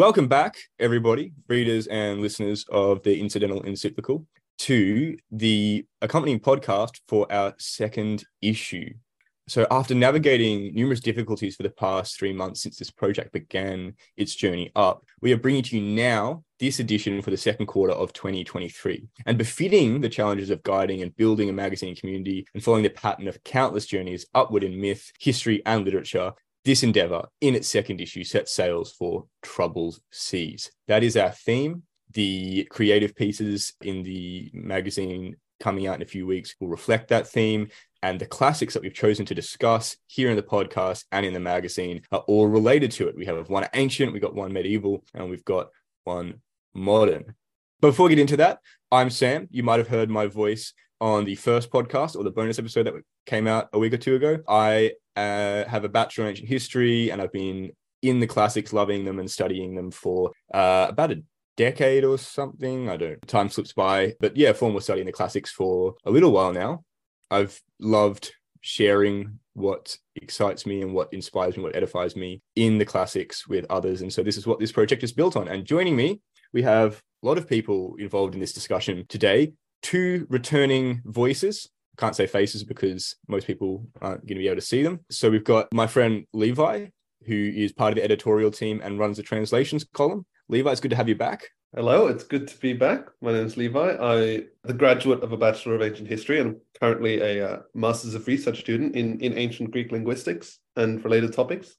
Welcome back, everybody, readers and listeners of the Incidental Encyclical, to the accompanying podcast for our second issue. So, after navigating numerous difficulties for the past three months since this project began its journey up, we are bringing to you now this edition for the second quarter of 2023. And befitting the challenges of guiding and building a magazine community and following the pattern of countless journeys upward in myth, history, and literature, this endeavor, in its second issue, sets sails for troubled seas. That is our theme. The creative pieces in the magazine coming out in a few weeks will reflect that theme. And the classics that we've chosen to discuss here in the podcast and in the magazine are all related to it. We have one ancient, we've got one medieval, and we've got one modern. Before we get into that, I'm Sam. You might have heard my voice on the first podcast or the bonus episode that came out a week or two ago. I uh, have a bachelor in ancient history and I've been in the classics, loving them and studying them for uh, about a decade or something. I don't, time slips by. But yeah, formal studying the classics for a little while now. I've loved sharing what excites me and what inspires me, what edifies me in the classics with others. And so this is what this project is built on. And joining me, we have a lot of people involved in this discussion today two returning voices. Can't say faces because most people aren't going to be able to see them. So we've got my friend Levi, who is part of the editorial team and runs the translations column. Levi, it's good to have you back. Hello, it's good to be back. My name is Levi. I the graduate of a Bachelor of Ancient History and currently a uh, Masters of Research student in, in ancient Greek linguistics and related topics.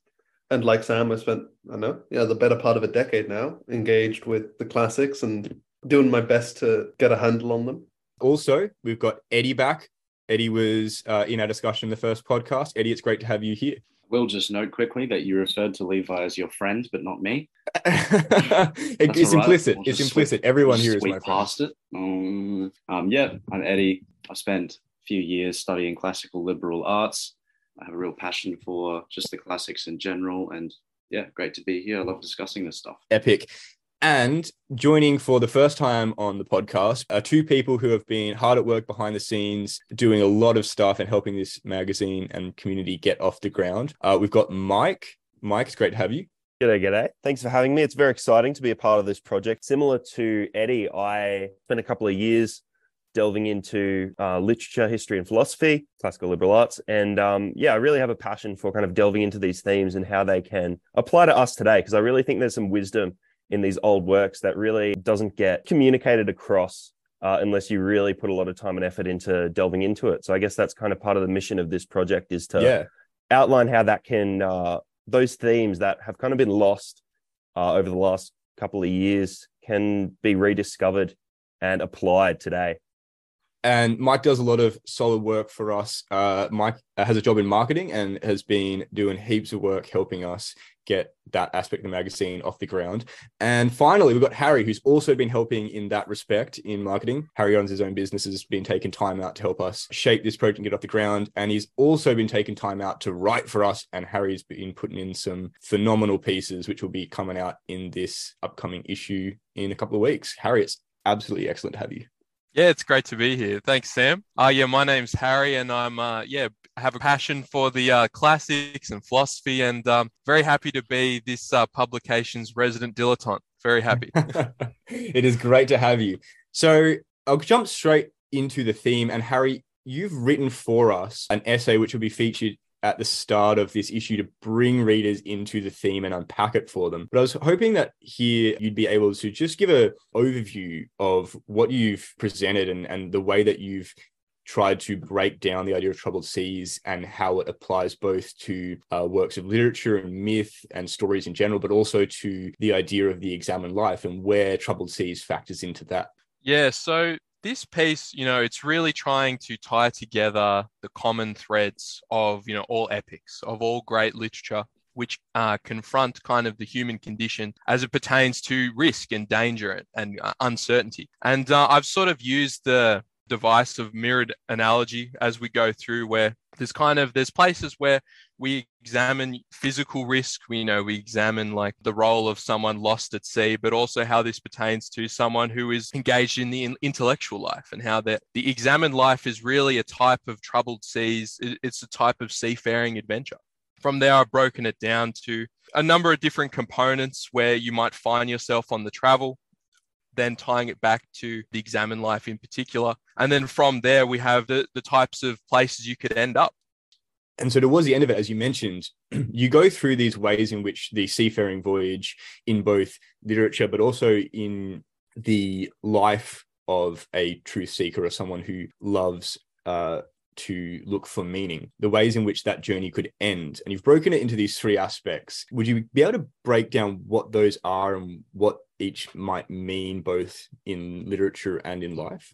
And like Sam, I spent, I know, yeah, the better part of a decade now engaged with the classics and doing my best to get a handle on them also, we've got Eddie back. Eddie was uh, in our discussion in the first podcast. Eddie, it's great to have you here. We'll just note quickly that you referred to Levi as your friend, but not me. it, it's right. implicit. We'll it's implicit. Sweep, Everyone here is my friend. past it. Um, um, yeah, I'm Eddie. I spent a few years studying classical liberal arts. I have a real passion for just the classics in general, and yeah, great to be here. I love discussing this stuff. Epic. And joining for the first time on the podcast are two people who have been hard at work behind the scenes, doing a lot of stuff and helping this magazine and community get off the ground. Uh, we've got Mike. Mike, it's great to have you. G'day, g'day. Thanks for having me. It's very exciting to be a part of this project. Similar to Eddie, I spent a couple of years delving into uh, literature, history, and philosophy, classical liberal arts. And um, yeah, I really have a passion for kind of delving into these themes and how they can apply to us today, because I really think there's some wisdom in these old works that really doesn't get communicated across uh, unless you really put a lot of time and effort into delving into it. So I guess that's kind of part of the mission of this project is to yeah. outline how that can uh, those themes that have kind of been lost uh, over the last couple of years can be rediscovered and applied today. And Mike does a lot of solid work for us. Uh, Mike has a job in marketing and has been doing heaps of work helping us get that aspect of the magazine off the ground. And finally, we've got Harry, who's also been helping in that respect in marketing. Harry owns his own business, has been taking time out to help us shape this project and get off the ground. And he's also been taking time out to write for us. And Harry's been putting in some phenomenal pieces, which will be coming out in this upcoming issue in a couple of weeks. Harry, it's absolutely excellent to have you. Yeah, it's great to be here. Thanks, Sam. Uh, yeah, my name's Harry, and I'm uh, yeah have a passion for the uh, classics and philosophy, and um, very happy to be this uh, publication's resident dilettante. Very happy. it is great to have you. So I'll jump straight into the theme, and Harry, you've written for us an essay which will be featured at the start of this issue to bring readers into the theme and unpack it for them. But I was hoping that here you'd be able to just give a overview of what you've presented and, and the way that you've tried to break down the idea of troubled seas and how it applies both to uh, works of literature and myth and stories in general, but also to the idea of the examined life and where troubled seas factors into that. Yeah, so this piece, you know, it's really trying to tie together the common threads of, you know, all epics, of all great literature, which uh, confront kind of the human condition as it pertains to risk and danger and, uh, uncertainty. And uh, I've sort of used the device of mirrored analogy as we go through where there's kind of there's places where we examine physical risk we you know we examine like the role of someone lost at sea but also how this pertains to someone who is engaged in the intellectual life and how that the examined life is really a type of troubled seas it's a type of seafaring adventure. From there i've broken it down to a number of different components where you might find yourself on the travel, then tying it back to the examine life in particular. And then from there, we have the, the types of places you could end up. And so towards the end of it, as you mentioned, you go through these ways in which the seafaring voyage in both literature, but also in the life of a truth seeker or someone who loves uh, to look for meaning, the ways in which that journey could end. And you've broken it into these three aspects. Would you be able to break down what those are and what each might mean, both in literature and in life?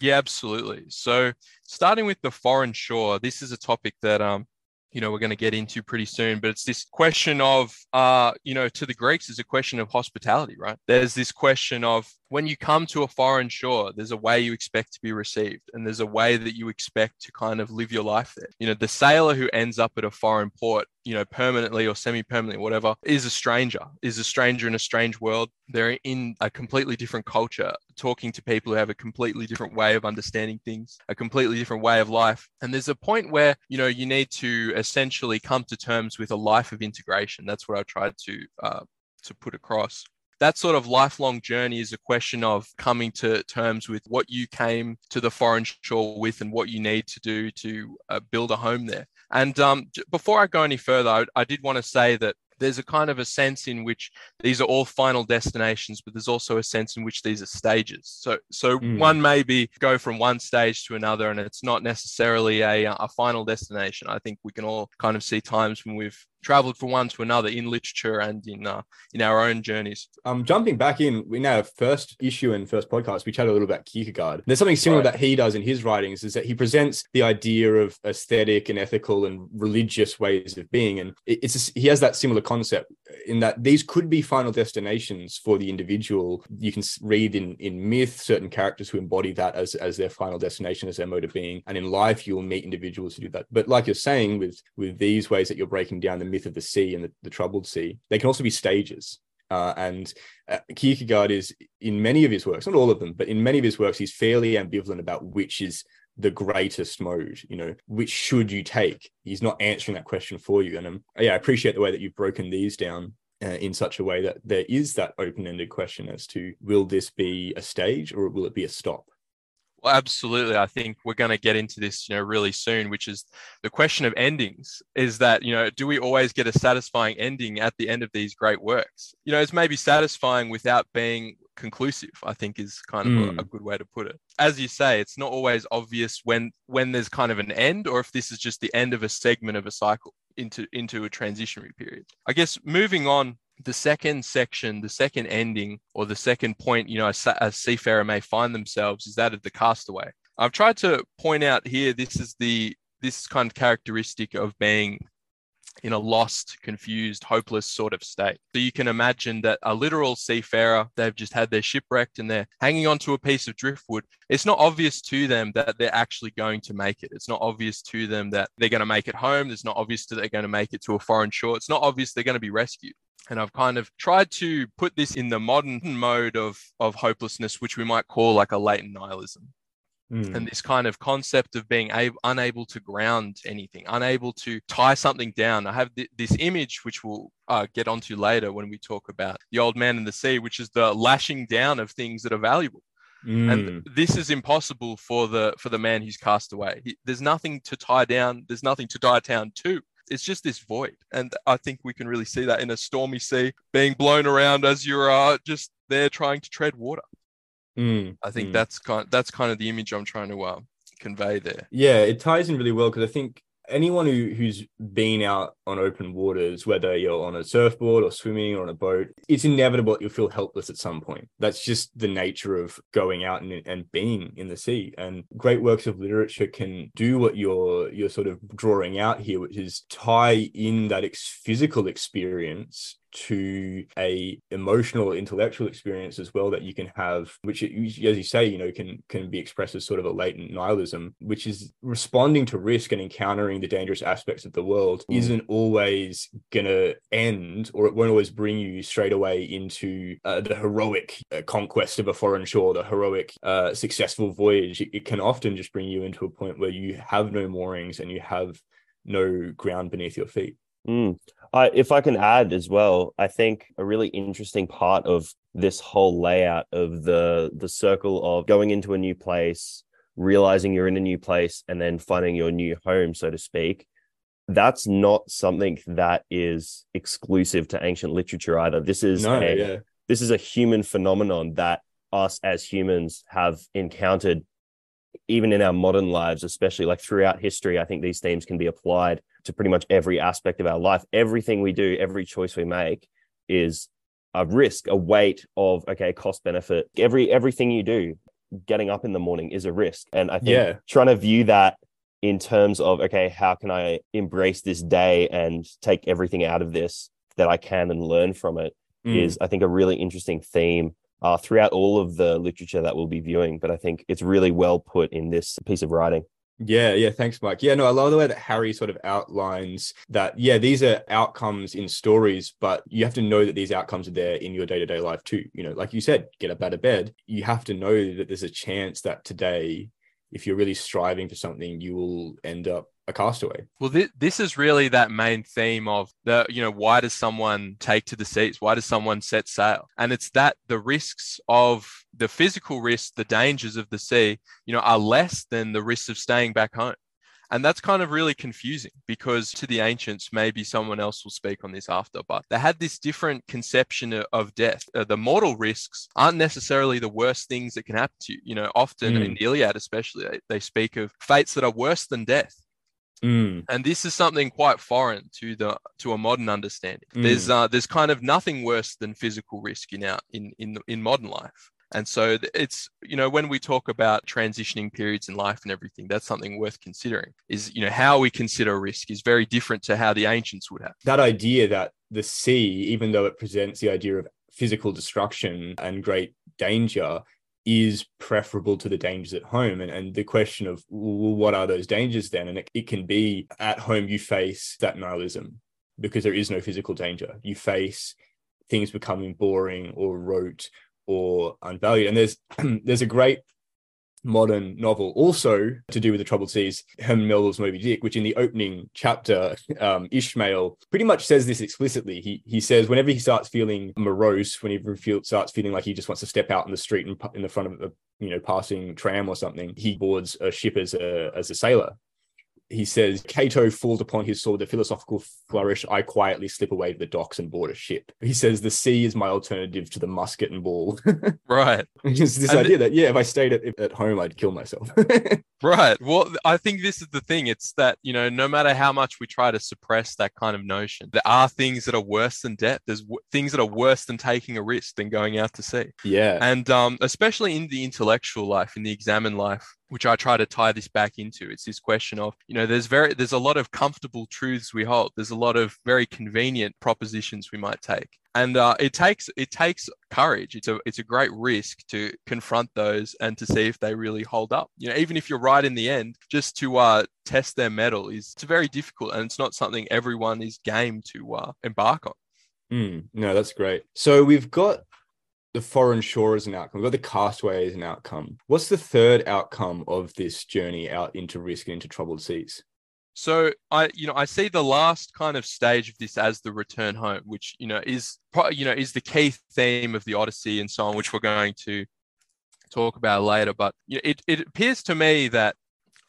Yeah, absolutely. So, starting with the foreign shore, this is a topic that um, you know we're going to get into pretty soon but it's this question of uh you know to the greeks is a question of hospitality right there's this question of when you come to a foreign shore there's a way you expect to be received and there's a way that you expect to kind of live your life there. You know the sailor who ends up at a foreign port you know permanently or semi-permanently whatever is a stranger is a stranger in a strange world. They're in a completely different culture talking to people who have a completely different way of understanding things a completely different way of life. And there's a point where you know you need to essentially come to terms with a life of integration. That's what i tried to uh, to put across that sort of lifelong journey is a question of coming to terms with what you came to the foreign shore with and what you need to do to uh, build a home there. And um, before I go any further, I, I did want to say that there's a kind of a sense in which these are all final destinations, but there's also a sense in which these are stages. So, so mm. one maybe go from one stage to another, and it's not necessarily a, a final destination. I think we can all kind of see times when we've traveled from one to another in literature and in uh, in our own journeys. Um, jumping back in in our first issue and first podcast, we chatted a little about Kierkegaard. There's something similar right. that he does in his writings is that he presents the idea of aesthetic and ethical and religious ways of being, and it's a, he has that similar concept in that these could be final destinations for the individual. You can read in in myth certain characters who embody that as as their final destination, as their mode of being, and in life you'll meet individuals who do that. But like you're saying, with with these ways that you're breaking down the myth of the sea and the, the troubled sea, they can also be stages. Uh, and uh, Kierkegaard is in many of his works, not all of them, but in many of his works, he's fairly ambivalent about which is the greatest mode. You know, which should you take? He's not answering that question for you. And um, yeah, I appreciate the way that you've broken these down uh, in such a way that there is that open-ended question as to will this be a stage or will it be a stop? Well, absolutely. I think we're going to get into this, you know, really soon, which is the question of endings. Is that you know, do we always get a satisfying ending at the end of these great works? You know, it's maybe satisfying without being conclusive. I think is kind of mm. a, a, good way to put it. As you say, it's not always obvious when when there's kind of an end, or if this is just the end of a segment of a cycle into into a transitionary period. I guess moving on the second section, the second ending, or the second point, you know, a, a seafarer may find themselves is that of the castaway. I've tried to point out here this is the this kind of characteristic of being in a lost, confused, hopeless sort of state. So you can imagine that a literal seafarer, they've just had their shipwrecked and they're hanging onto a piece of driftwood. It's not obvious to them that they're actually going to make it. It's not obvious to them that they're going to make it home. It's not obvious that they're going to make it to a foreign shore. It's not obvious they're going to be rescued. And I've kind of tried to put this in the modern mode of, of hopelessness, which we might call like a latent nihilism. Mm. And this kind of concept of being able, unable to ground anything, unable to tie something down. I have th- this image, which we'll uh, get onto later when we talk about the old man in the sea, which is the lashing down of things that are valuable. Mm. And this is impossible for the for the man who's cast away. He, there's nothing to tie down. There's nothing to tie down to it's just this void. And I think we can really see that in a stormy sea being blown around as you're uh, just there trying to tread water. Mm, I think mm. that's kind that's kind of the image I'm trying to uh, convey there. Yeah, it ties in really well because I think anyone who, who's been out on open waters, whether you're on a surfboard or swimming or on a boat, it's inevitable you'll feel helpless at some point. That's just the nature of going out and, and being in the sea. And great works of literature can do what you're you're sort of drawing out here, which is tie in that ex- physical experience to a emotional intellectual experience as well that you can have which as you say you know can can be expressed as sort of a latent nihilism which is responding to risk and encountering the dangerous aspects of the world mm. isn't always gonna end or it won't always bring you straight away into uh, the heroic uh, conquest of a foreign shore the heroic uh, successful voyage it, it can often just bring you into a point where you have no moorings and you have no ground beneath your feet Mm. I, if I can add as well, I think a really interesting part of this whole layout of the the circle of going into a new place, realizing you're in a new place, and then finding your new home, so to speak. That's not something that is exclusive to ancient literature either. This is No, a, yeah. this is a human phenomenon that us as humans have encountered even in our modern lives especially like throughout history i think these themes can be applied to pretty much every aspect of our life everything we do every choice we make is a risk a weight of okay cost benefit every everything you do getting up in the morning is a risk and i think Yeah. trying to view that in terms of okay how can i embrace this day and take everything out of this that i can and learn from it is Mm. I think a really interesting theme uh, throughout all of the literature that we'll be viewing. But I think it's really well put in this piece of writing. Yeah, yeah, thanks, Mike. Yeah, no, I love the way that Harry sort of outlines that, yeah, these are outcomes in stories, but you have to know that these outcomes are there in your day to day life too. You know, like you said, get up out of bed. You have to know that there's a chance that today, if you're really striving for something, you will end up a castaway. Well, this, this is really that main theme of the, you know, why does someone take to the seas? Why does someone set sail? And it's that the risks of the physical risks, the dangers of the sea, you know, are less than the risks of staying back home. And that's kind of really confusing because to the ancients, maybe someone else will speak on this after, but they had this different conception of- of death. Uh, the mortal risks aren't necessarily the worst things that can happen to you. You know, often Mm. in the Iliad, especially, they, they speak of fates that are worse than death Mm, and this is something quite foreign to the to a modern understanding. There's uh there's kind of nothing worse than physical risk in our in in in modern life. And so it's you know when we talk about transitioning periods in life and everything that's something worth considering is you know how we consider risk is very different to how the ancients would have. That idea that the sea, even though it presents the idea of physical destruction and great danger, is preferable to the dangers at home. And, and the question of well, what are those dangers then? And it, it can be at home, you face that nihilism because there is no physical danger. You face things becoming boring or rote or unvalued. And there's there's a great modern novel. Also to do with the troubled seas herman melville's moby dick which in the opening chapter um, ishmael pretty much says this explicitly. He he says whenever he starts feeling morose whenever he feel, starts feeling like he just wants to step out in the street and in the front of a you know passing tram or something he boards a ship as a as a sailor he says cato fooled upon his sword the philosophical flourish i quietly slip away to the docks and board a ship he says the sea is my alternative to the musket and ball right it's this And idea that yeah if i stayed at, at home i'd kill myself Right. Well, I think this is the thing. It's that, you know, no matter how much we try to suppress that kind of notion, there are things that are worse than death. There's w- things that are worse than taking a risk than going out to sea. yeah And um, especially in the intellectual life, in the examined life, which I try to tie this back into, it's this question of, you know, there's very there's a lot of comfortable truths we hold. There's a lot of very convenient propositions we might take. And uh, it takes it takes courage. It's a it's a great risk to confront those and to see if they really hold up. You know, even if you're right in the end, just to uh, test their mettle is it's very difficult, and it's not something everyone is game to uh, embark on. Mm, no that's great so we've got the foreign shore as an outcome we've got the castaway as an outcome what's the third outcome of this journey out into risk and into troubled seas So I, you know, I see the last kind of stage of this as the return home, which you know is, you know, is the key theme of the Odyssey and so on, which we're going to talk about later. But you know, it it appears to me that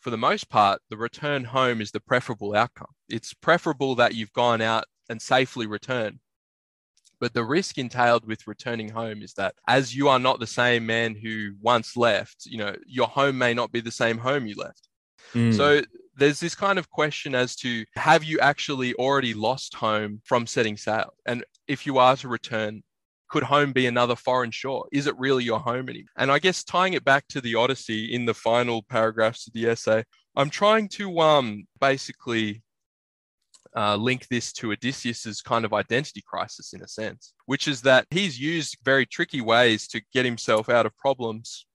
for the most part, the return home is the preferable outcome. It's preferable that you've gone out and safely returned. But the risk entailed with returning home is that as you are not the same man who once left, you know, your home may not be the same home you left. Mm, So there's this kind of question as to have you actually already lost home from setting sail? And if you are to return, could home be another foreign shore? Is it really your home anymore? And I guess tying it back to the Odyssey in the final paragraphs of the essay, I'm trying to um basically uh, link this to Odysseus's kind of identity crisis in a sense, which is that he's used very tricky ways to get himself out of problems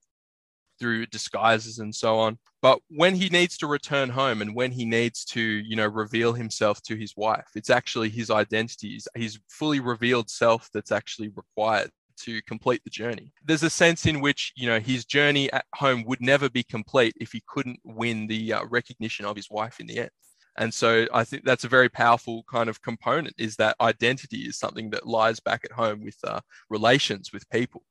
through disguises and so on. But when he needs to return home and when he needs to, you know, reveal himself to his wife, it's actually his identity, his, fully revealed self that's actually required to complete the journey. There's a sense in which, you know, his journey at home would never be complete if he couldn't win the uh, recognition of his wife in the end. And so I think that's a very powerful kind of component is that identity is something that lies back at home with uh, relations with people.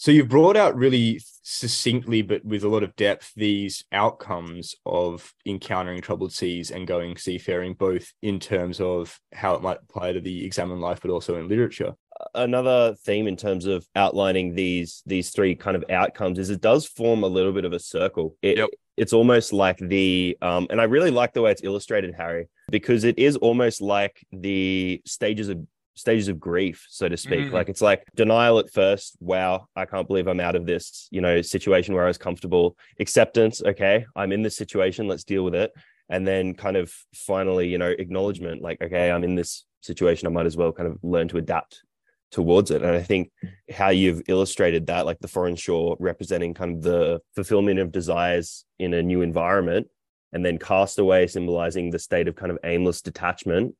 So you've brought out really succinctly, but with a lot of depth, these outcomes of encountering troubled seas and going seafaring, both in terms of how it might apply to the examined life, but also in literature. Another theme in terms of outlining these these three kind of outcomes is it does form a little bit of a circle. It, Yep. It's almost like the um, and I really like the way it's illustrated, Harry, because it is almost like the stages of stages of grief, so to speak. Mm. Like it's like denial at first. Wow, I can't believe I'm out of this, you know, situation where I was comfortable. Acceptance. Okay, I'm in this situation. Let's deal with it. And then kind of finally, you know, acknowledgement. Like, okay, I'm in this situation. I might as well kind of learn to adapt towards it. And I think how you've illustrated that, like the foreign shore representing kind of the fulfillment of desires in a new environment, and then castaway symbolizing the state of kind of aimless detachment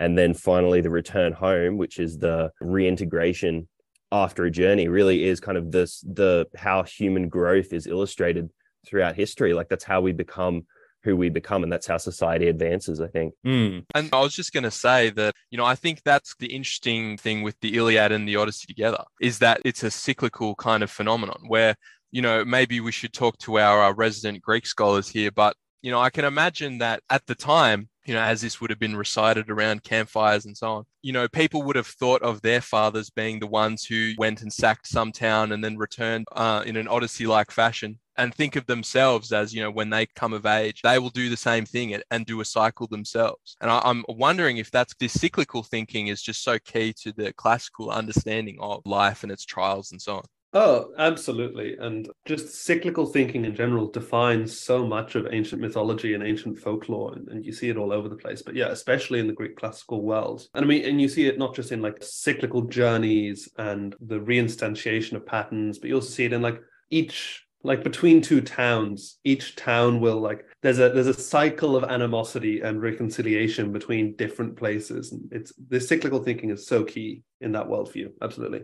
and then finally the return home which is the reintegration after a journey really is kind of this the how human growth is illustrated throughout history like that's how we become who we become and that's how society advances i think Mm. And I was just going to say that, you know, I think that's the interesting thing with the Iliad and the Odyssey together is that it's a cyclical kind of phenomenon where, you know, maybe we should talk to our, uh resident Greek scholars here, but, you know, I can imagine that at the time, you know, as this would have been recited around campfires and so on, you know, people would have thought of their fathers being the ones who went and sacked some town and then returned uh, in an Odyssey like fashion and think of themselves as you know when they come of age they will do the same thing and, do a cycle themselves. And I, i'm wondering if that's this cyclical thinking is just so key to the classical understanding of life and its trials and so on Oh, absolutely. And just cyclical thinking in general defines so much of ancient mythology and ancient folklore. And, you see it all over the place. But yeah, especially in the Greek classical world. And I mean, and you see it not just in like cyclical journeys and the reinstantiation of patterns, but you also see it in like each like between two towns each town will like there's a there's a cycle of animosity and reconciliation between different places and it's this cyclical thinking is so key in that worldview absolutely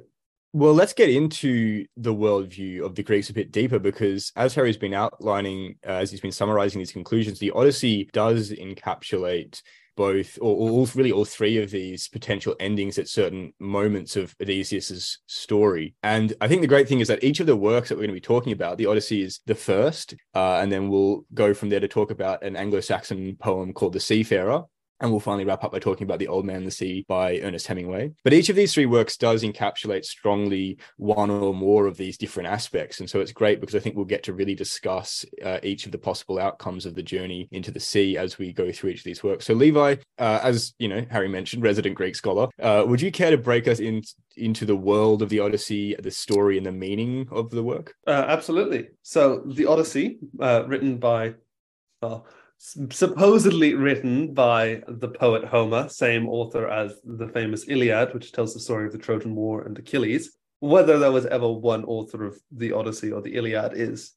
Well, let's get into the worldview of the Greeks a bit deeper because, as Harry's been outlining, uh, as he's been summarizing these conclusions, the Odyssey does encapsulate both, or, or all, really all three of these potential endings at certain moments of Odysseus's story. And I think the great thing is that each of the works that we're going to be talking about, the Odyssey is the first, uh, and then we'll go from there to talk about an Anglo-Saxon poem called The Seafarer. And we'll finally wrap up by talking about The Old Man and the Sea by Ernest Hemingway. But each of these three works does encapsulate strongly one or more of these different aspects. And so it's great because I think we'll get to really discuss uh, each of the possible outcomes of the journey into the sea as we go through each of these works. So, Levi, uh, as you know, Harry mentioned, resident Greek scholar, uh, would you care to break us in, into the world of the Odyssey, the story, and the meaning of the work? Uh, absolutely. So the Odyssey, uh, written by, supposedly written by the poet Homer, same author as the famous Iliad, which tells the story of the Trojan War and Achilles. Whether there was ever one author of the Odyssey or the Iliad is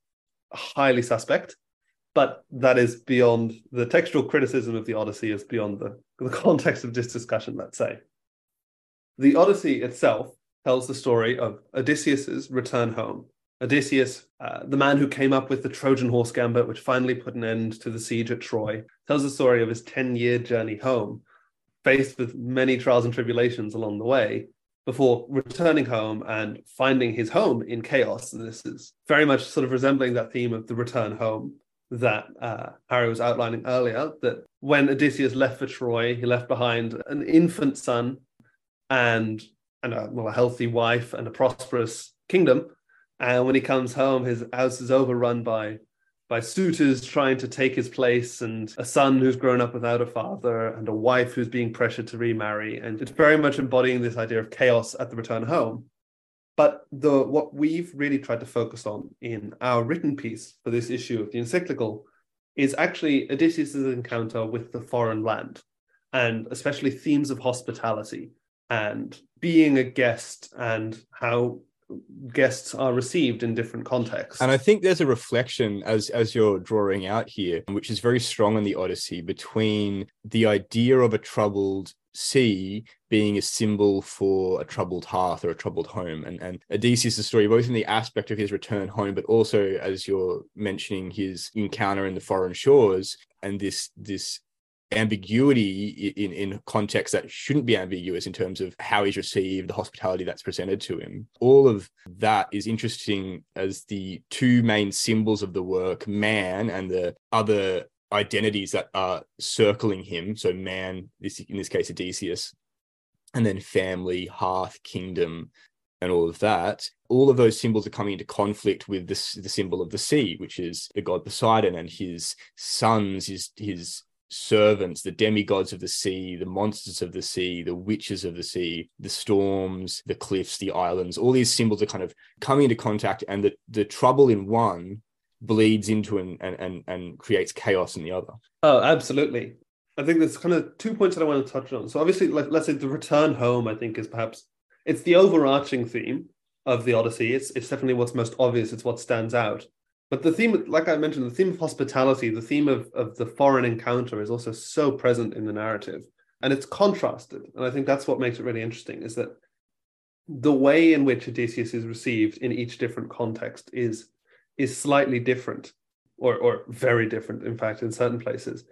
highly suspect, but that is beyond the textual criticism of the Odyssey is beyond the, the context of this discussion, let's say. The Odyssey itself tells the story of Odysseus's return home. Odysseus, uh, the man who came up with the Trojan horse gambit, which finally put an end to the siege at Troy, tells the story of his 10 year journey home, faced with many trials and tribulations along the way, before returning home and finding his home in chaos. And this is very much sort of resembling that theme of the return home that uh, Harry was outlining earlier. That when Odysseus left for Troy, he left behind an infant son and, and a, well, a healthy wife and a prosperous kingdom. And when he comes home, his house is overrun by by suitors trying to take his place, and a son who's grown up without a father, and a wife who's being pressured to remarry. And it's very much embodying this idea of chaos at the return home. But the what we've really tried to focus on in our written piece for this issue of the encyclical is actually Odysseus's encounter with the foreign land, and especially themes of hospitality and being a guest and how guests are received in different contexts. And I think there's a reflection as as you're drawing out here, which is very strong in the Odyssey, between the idea of a troubled sea being a symbol for a troubled hearth or a troubled home. And and Odysseus' story, both in the aspect of his return home, but also as you're mentioning his encounter in the foreign shores and this this ambiguity in in context that shouldn't be ambiguous in terms of how he's received the hospitality that's presented to him. All of that is interesting as the two main symbols of the work man and the other identities that are circling him. So man this in this case odysseus and then family hearth kingdom and all of that, all of those symbols are coming into conflict with this the symbol of the sea, which is the god Poseidon and his sons, his his servants, the demigods of the sea, the monsters of the sea, the witches of the sea, the storms, the cliffs, the islands, all these symbols are kind of coming into contact, and the, the trouble in one bleeds into and, and and and creates chaos in the other. Oh, absolutely. I think there's kind of two points that I want to touch on. So obviously, like let's say the return home, I think is perhaps it's the overarching theme of the Odyssey. It's it's definitely what's most obvious. It's what stands out. But the theme, like I mentioned, the theme of hospitality, the theme of, of the foreign encounter is also so present in the narrative. And it's contrasted. And I think that's what makes it really interesting is that the way in which Odysseus is received in each different context is is slightly different, or or very different, in fact, in certain places.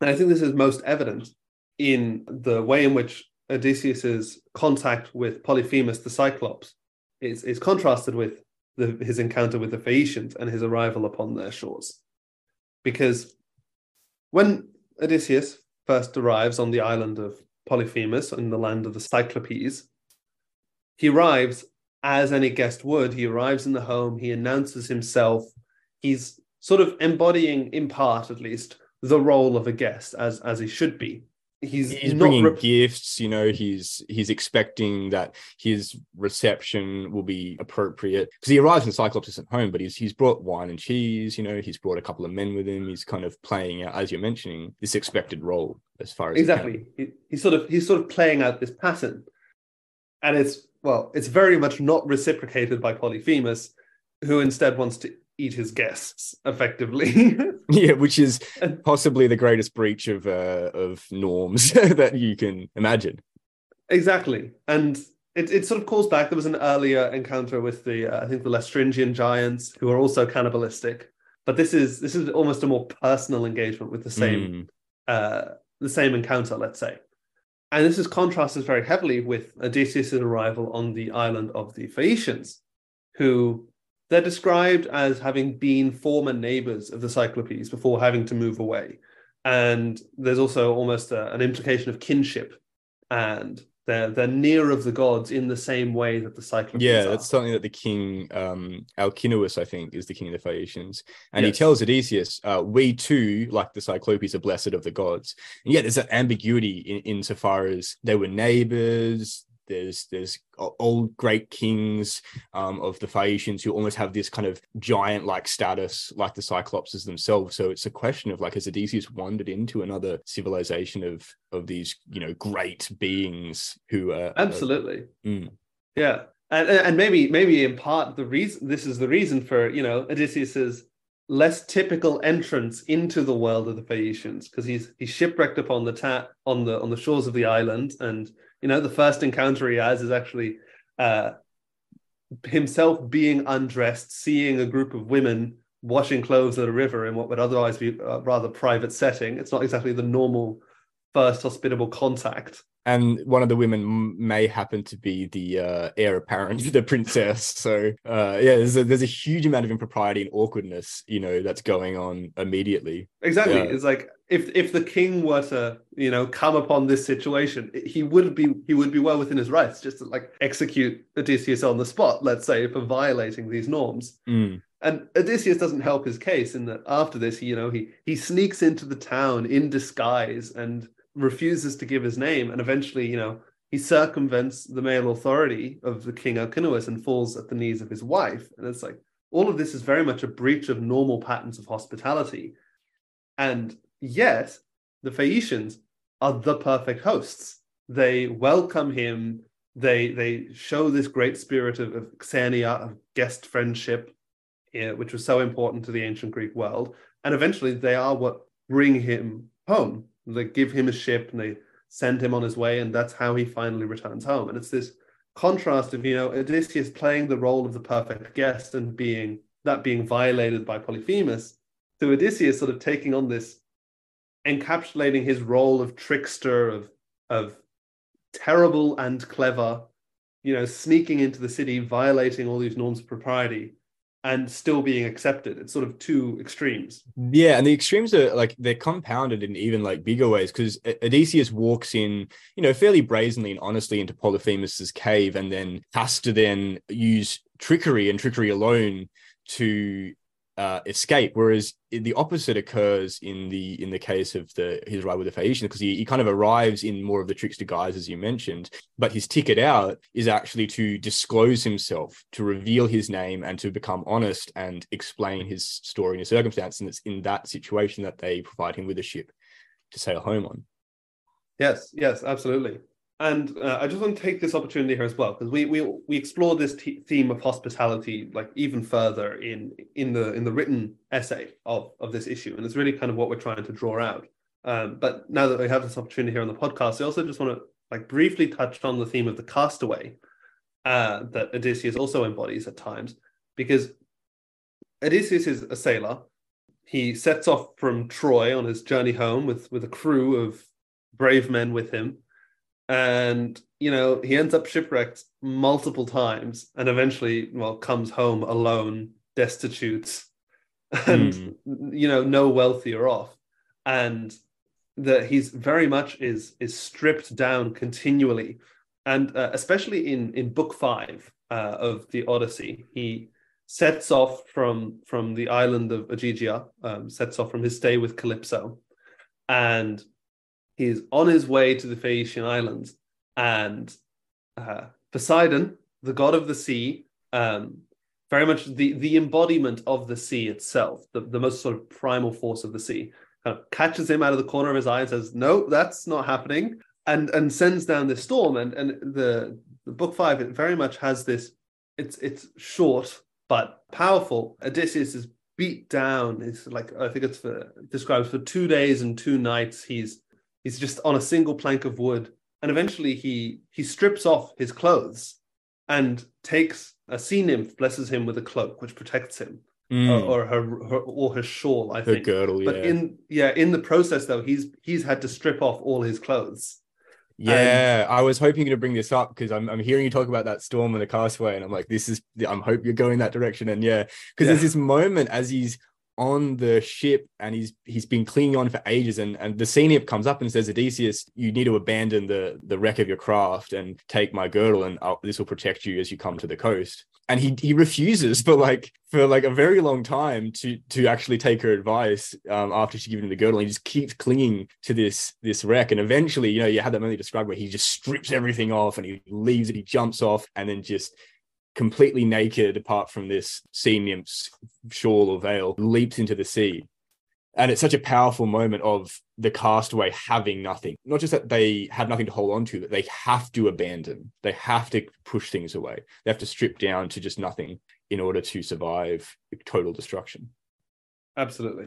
And I think this is most evident in the way in which Odysseus's contact with Polyphemus the Cyclops is, is contrasted with the, his encounter with the Phaeacians and his arrival upon their shores. Because when Odysseus first arrives on the island of Polyphemus in the land of the Cyclopes, he arrives as any guest would. He arrives in the home, he announces himself. He's sort of embodying, in part at least, the role of a guest as, as he should be he's he's bringing gifts you know he's he's expecting that his reception will be appropriate. Because he arrives in cyclops at home but he's he's brought wine and cheese you know he's brought a couple of men with him. He's kind of playing out as you're mentioning this expected role as far as exactly. He, he's sort of he's sort of playing out this pattern. And it's well it's very much not reciprocated by polyphemus who instead wants to eat his guests effectively. yeah, which is possibly the greatest breach of uh, of norms that you can imagine. Exactly, and it, it sort of calls back. There was an earlier encounter with the uh, I think the Laestrygonian giants who are also cannibalistic, but this is this is almost a more personal engagement with the same mm. uh, the same encounter, let's say. And this is contrasted very heavily with Odysseus' arrival on the island of the Phaeacians, who they're described as having been former neighbors of the Cyclopes before having to move away. And there's also almost a, an implication of kinship. And they're, they're near of the gods in the same way that the Cyclopes Yeah, are. that's something that the king, um, Alcinous, I think, is the king of the Phaeacians. And yes. he tells Odysseus, uh, we too, like the Cyclopes, are blessed of the gods. And yet there's that ambiguity in, insofar as they were neighbors, there's there's old great kings um, of the Phaeacians who almost have this kind of giant like status, like the Cyclopses themselves. So it's a question of like has Odysseus wandered into another civilization of of these you know great beings who are absolutely, are, mm. yeah. And, and maybe maybe in part the reason this is the reason for you know Odysseus's less typical entrance into the world of the Phaeacians because he's he's shipwrecked upon the ta- on the on the shores of the island and you know, the first encounter he has is actually uh, himself being undressed, seeing a group of women washing clothes at a river in what would otherwise be a rather private setting. It's not exactly the normal first hospitable contact and one of the women may happen to be the uh, heir apparent the princess. So uh, yeah, there's a, there's a huge amount of impropriety and awkwardness, you know, that's going on immediately. Exactly. Yeah. It's like if if the king were to you know come upon this situation, he would be he would be well within his rights just to like execute Odysseus on the spot. Let's say for violating these norms. Mm. And Odysseus doesn't help his case in that after this, you know, he he sneaks into the town in disguise and refuses to give his name, and eventually, you know, he circumvents the male authority of the king Alcinous and falls at the knees of his wife. And it's like all of this is very much a breach of normal patterns of hospitality. And yet, the Phaeacians are the perfect hosts. They welcome him. They they show this great spirit of, of xenia, of guest friendship, yeah, which was so important to the ancient Greek world. And eventually, they are what bring him home they give him a ship and they send him on his way, and that's how he finally returns home. And it's this contrast of you know Odysseus playing the role of the perfect guest and being that being violated by Polyphemus, to Odysseus sort of taking on this encapsulating his role of trickster, of of terrible and clever, you know, sneaking into the city, violating all these norms of propriety, and still being accepted. It's sort of two extremes. Yeah, and the extremes are like they're compounded in even like bigger ways because Odysseus walks in, you know, fairly brazenly and honestly into Polyphemus's cave, and then has to then use trickery and trickery alone to uh, escape. Whereas the opposite occurs in the in the case of the his ride with the Phaeacians, because he, he kind of arrives in more of the trickster guise, as you mentioned. But his ticket out is actually to disclose himself, to reveal his name, and to become honest and explain his story and his circumstance. And it's in that situation that they provide him with a ship to sail home on. Yes, yes, absolutely. And uh, I just want to take this opportunity here as well because we we we explore this t- theme of hospitality like even further in in the in the written essay of of this issue, and it's really kind of what we're trying to draw out. Um, but now that we have this opportunity here on the podcast, I also just want to like briefly touch on the theme of the castaway uh, that Odysseus also embodies at times, because Odysseus is a sailor. He sets off from Troy on his journey home with with a crew of brave men with him and you know he ends up shipwrecked multiple times and eventually well comes home alone destitute and mm. you know no wealthier off. And that he's very much is is stripped down continually. And uh, especially in in book five uh, of the odyssey he sets off from from the island of Ogygia, um, sets off from his stay with calypso. And He's on his way to the Phaeacian Islands, and uh, Poseidon, the god of the sea, um, very much the, the embodiment of the sea itself, the, the most sort of primal force of the sea, kind of catches him out of the corner of his eye and says, No, that's not happening, and and sends down this storm. And and the, the book five, it very much has this, it's it's short but powerful. Odysseus is beat down. It's like I think it's for describes for two days and two nights. He's he's just on a single plank of wood and eventually he he strips off his clothes and takes a sea nymph blesses him with a cloak which protects him mm. or, or, her, her or her shawl i think. her think girdle but yeah. in yeah in the process though he's he's had to strip off all his clothes yeah, and, I was hoping to bring this up because I'm, I'm hearing you talk about that storm and the castaway, and I'm like, this is I'm hope you're going that direction. And yeah, because yeah. there's this moment as he's on the ship and he's he's been clinging on for ages. And and the nymph comes up and says odysseus you need to abandon the the wreck of your craft and take my girdle and I'll, this will protect you as you come to the coast. And he he refuses for like for like a very long time to to actually take her advice um, after she given him the girdle. He just keeps clinging to this this wreck, and eventually, you know, you had that moment described where he just strips everything off and he leaves it, he jumps off, and then just completely naked apart from this sea nymph's shawl or veil leaps into the sea. And it's such a powerful moment of the castaway having nothing. Not just that they have nothing to hold on to but they have to abandon. They have to push things away. They have to strip down to just nothing in order to survive total destruction. Absolutely.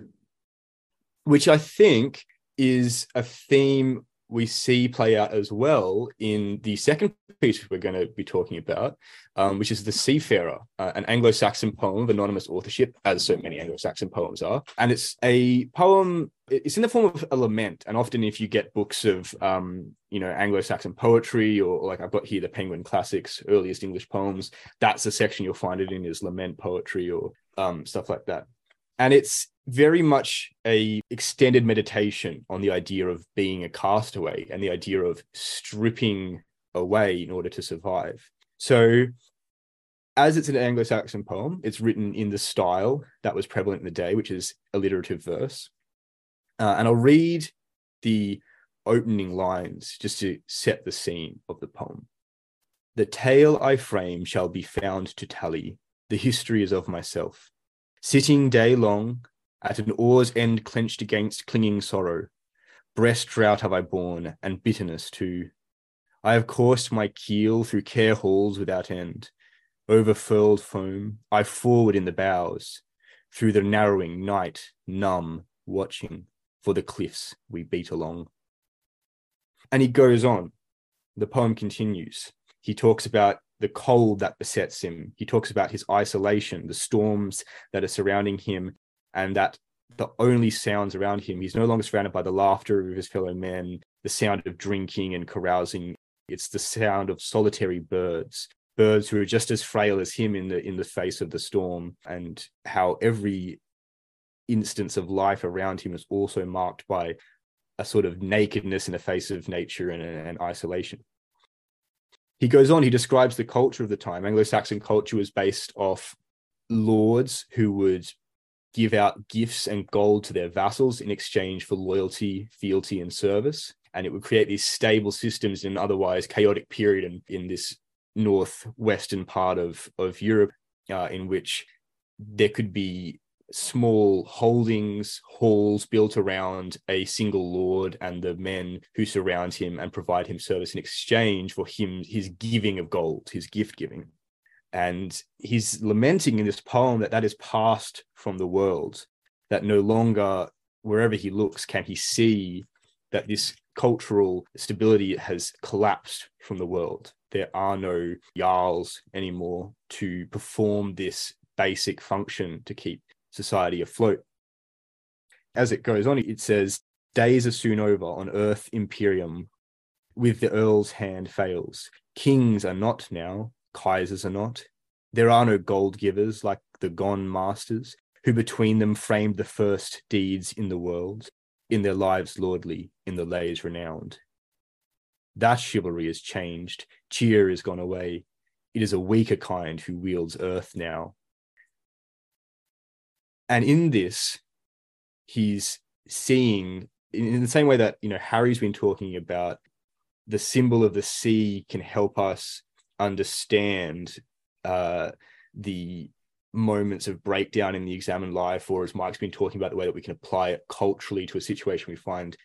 Which i think is a theme we see play out as well in the second piece we're going to be talking about, um, which is The Seafarer, uh, an Anglo Saxon poem of anonymous authorship, as so many Anglo Saxon poems are. And it's a poem, it's in the form of a lament. And often, if you get books of, um, you know, Anglo Saxon poetry, or, like I've got here the Penguin Classics, earliest English poems, that's the section you'll find it in is lament poetry or um, stuff like that. And it's very much a extended meditation on the idea of being a castaway and the idea of stripping away in order to survive. So as it's an Anglo-Saxon poem, it's written in the style that was prevalent in the day, which is alliterative verse. Uh, and I'll read the opening lines just to set the scene of the poem. The tale I frame shall be found to tally. The history is of myself. Sitting day long, at an oar's end clenched against clinging sorrow. Breast drought have I borne, and bitterness too. I have coursed my keel through care halls without end. Over furled foam, I forward in the bows, through the narrowing night, numb, watching for the cliffs we beat along. And he goes on. The poem continues. He talks about the cold that besets him. He talks about his isolation, the storms that are surrounding him, and that the only sounds around him. He's no longer surrounded by the laughter of his fellow men, the sound of drinking and carousing. It's the sound of solitary birds, birds who are just as frail as him in the in the face of the storm, and how every instance of life around him is also marked by a sort of nakedness in the face of nature and, and isolation. He goes on, he describes the culture of the time. Anglo Saxon culture was based off lords who would give out gifts and gold to their vassals in exchange for loyalty, fealty, and service. And it would create these stable systems in an otherwise chaotic period in, in this northwestern part of, of Europe, uh, in which there could be small holdings, halls built around a single lord and the men who surround him and provide him service in exchange for him his giving of gold, his gift giving and he's lamenting in this poem that that is passed from the world that no longer wherever he looks can he see that this cultural stability has collapsed from the world. There are no jarls anymore to perform this basic function to keep society afloat. As it goes on it says days are soon over on earth imperium. With the earl's hand fails kings are not now Kaisers are not. There are no gold givers like the gone masters, who between them framed the first deeds in the world, in their lives lordly, in the lays renowned. That chivalry is changed, cheer is gone away. It is a weaker kind who wields earth now. And in this, he's seeing, in the same way that, you know, Harry's been talking about, the symbol of the sea can help us understand uh, the moments of breakdown in the examined life, or as Mike's been talking about, the way that we can apply it culturally to a situation we find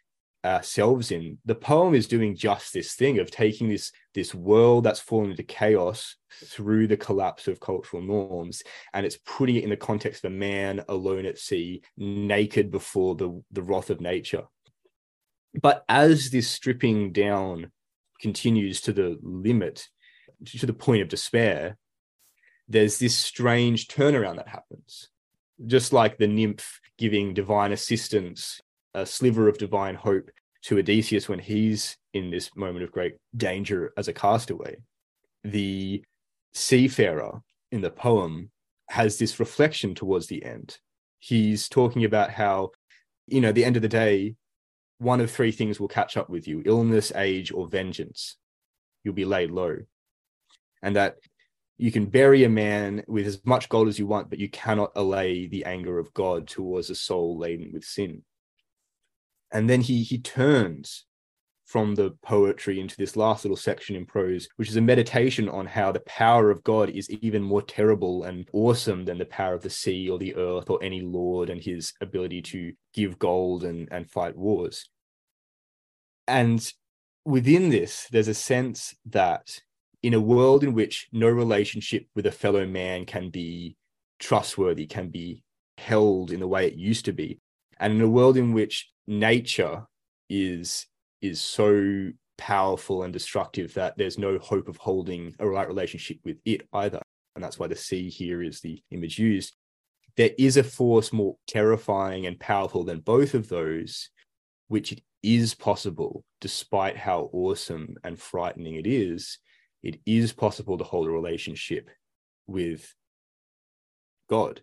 ourselves in. The poem is doing just this thing of taking this this world that's fallen into chaos through the collapse of cultural norms, and it's putting it in the context of a man alone at sea, naked before the the wrath of nature. But as this stripping down continues to the limit, to the point of despair, there's this strange turnaround that happens. Just like the nymph giving divine assistance, a sliver of divine hope to Odysseus when he's in this moment of great danger as a castaway. The seafarer in the poem has this reflection towards the end. He's talking about how, you know, the end of the day, one of three things will catch up with you illness, age, or vengeance. You'll be laid low and that you can bury a man with as much gold as you want, but you cannot allay the anger of God towards a soul laden with sin. And then he he turns from the poetry into this last little section in prose, which is a meditation on how the power of God is even more terrible and awesome than the power of the sea or the earth or any lord and his ability to give gold and, and fight wars. And within this, there's a sense that in a world in which no relationship with a fellow man can be trustworthy, can be held in the way it used to be, and in a world in which nature is is so powerful and destructive that there's no hope of holding a right relationship with it either. And that's why the sea here is the image used. There is a force more terrifying and powerful than both of those, which it is possible, despite how awesome and frightening it is, it is possible to hold a relationship with God.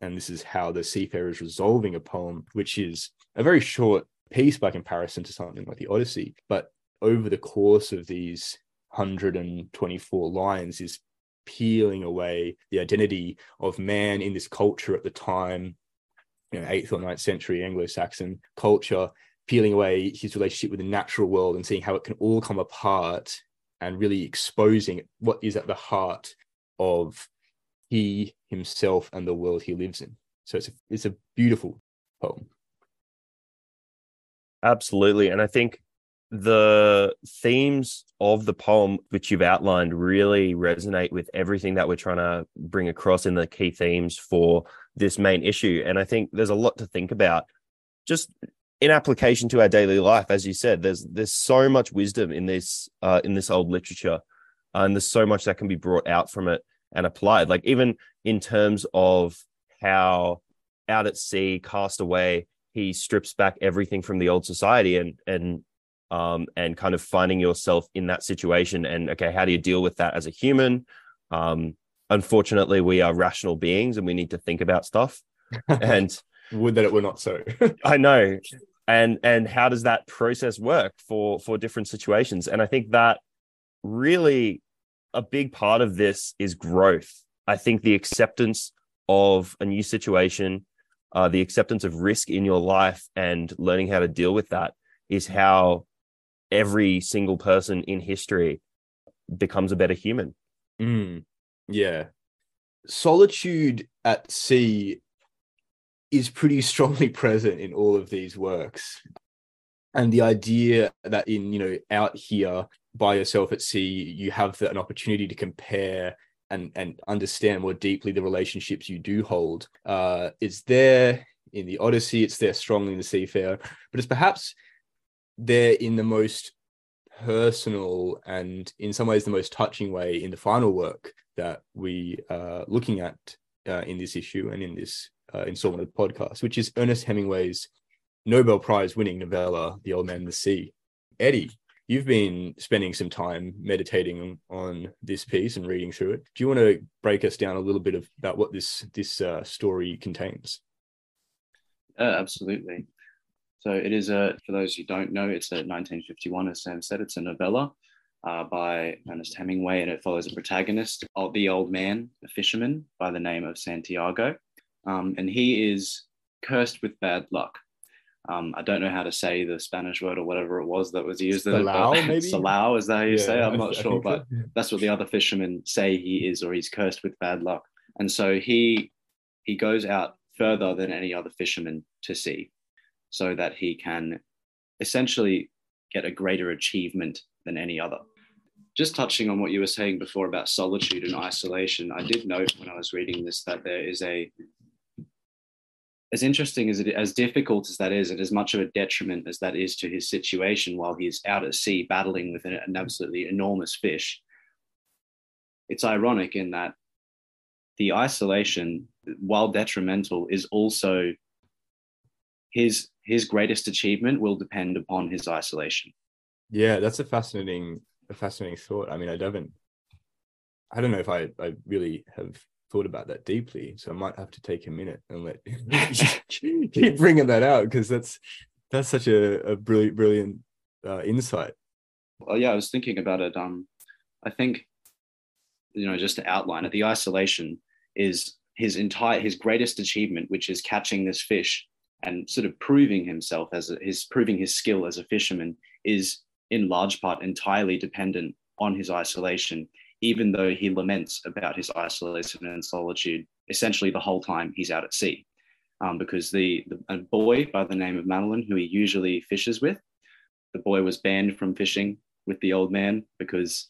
And this is how the seafarer is resolving a poem, which is a very short piece by comparison to something like the Odyssey. But over the course of these 124 lines, is peeling away the identity of man in this culture at the time, you know, 8th or 9th century Anglo Saxon culture, peeling away his relationship with the natural world and seeing how it can all come apart and really exposing what is at the heart of he himself and the world he lives in. So it's a, it's a beautiful poem. Absolutely. And I think the themes of the poem, which you've outlined, really resonate with everything that we're trying to bring across in the key themes for this main issue. And I think there's a lot to think about just in application to our daily life, as you said, there's there's so much wisdom in this uh, in this old literature, uh, and there's so much that can be brought out from it and applied. Like even in terms of how out at sea, cast away, he strips back everything from the old society and and um, and kind of finding yourself in that situation and okay, how do you deal with that as a human? Um, unfortunately, we are rational beings and we need to think about stuff. and would that it were not so. I know. And and how does that process work for for different situations? And I think that really a big part of this is growth. I think the acceptance of a new situation, uh, the acceptance of risk in your life, and learning how to deal with that is how every single person in history becomes a better human. Mm, yeah. Solitude at sea is pretty strongly present in all of these works. And the idea that in, you know, out here by yourself at sea, you have the, an opportunity to compare and, and understand more deeply the relationships you do hold uh, is there in the Odyssey, it's there strongly in the Seafarer, but it's perhaps there in the most personal and in some ways the most touching way in the final work that we are looking at uh, in this issue and in this uh, installment of the podcast, which is Ernest Hemingway's Nobel Prize winning novella, The Old Man and the Sea. Eddie, you've been spending some time meditating on this piece and reading through it. Do you want to break us down a little bit of, about what this this uh, story contains? Uh, absolutely. So it is a, for those who don't know, it's a 1951, as Sam said, it's a novella uh, by Ernest Hemingway, and it follows a protagonist, the old man, a fisherman by the name of Santiago, um, and he is cursed with bad luck. Um, I don't know how to say the Spanish word or whatever it was that was used. Salao, maybe? Salao, is that how you Yeah, say? it? I'm not I sure, think so. but that's what the other fishermen say he is, or he's cursed with bad luck. And so he he goes out further than any other fisherman to sea, so that he can essentially get a greater achievement than any other. Just touching on what you were saying before about solitude and isolation, I did note when I was reading this that there is a as interesting as it as difficult as that is, and as much of a detriment as that is to his situation while he's out at sea battling with an, an mm-hmm. absolutely enormous fish, it's ironic in that the isolation, while detrimental, is also his his greatest achievement will depend upon his isolation. Yeah, that's a fascinating, a fascinating thought. I mean, I haven't, I don't know if I, I really have thought about that deeply. So I might have to take a minute and let keep bringing that out because that's that's such a, a brilliant, brilliant uh, insight. Well, yeah, I was thinking about it. Um, I think, you know, just to outline it, the isolation is his entire his greatest achievement, which is catching this fish and sort of proving himself as a, his proving his skill as a fisherman is in large part entirely dependent on his isolation. Even though he laments about his isolation and solitude essentially the whole time he's out at sea, um, because the, the a boy by the name of Manolin, who he usually fishes with, the boy was banned from fishing with the old man because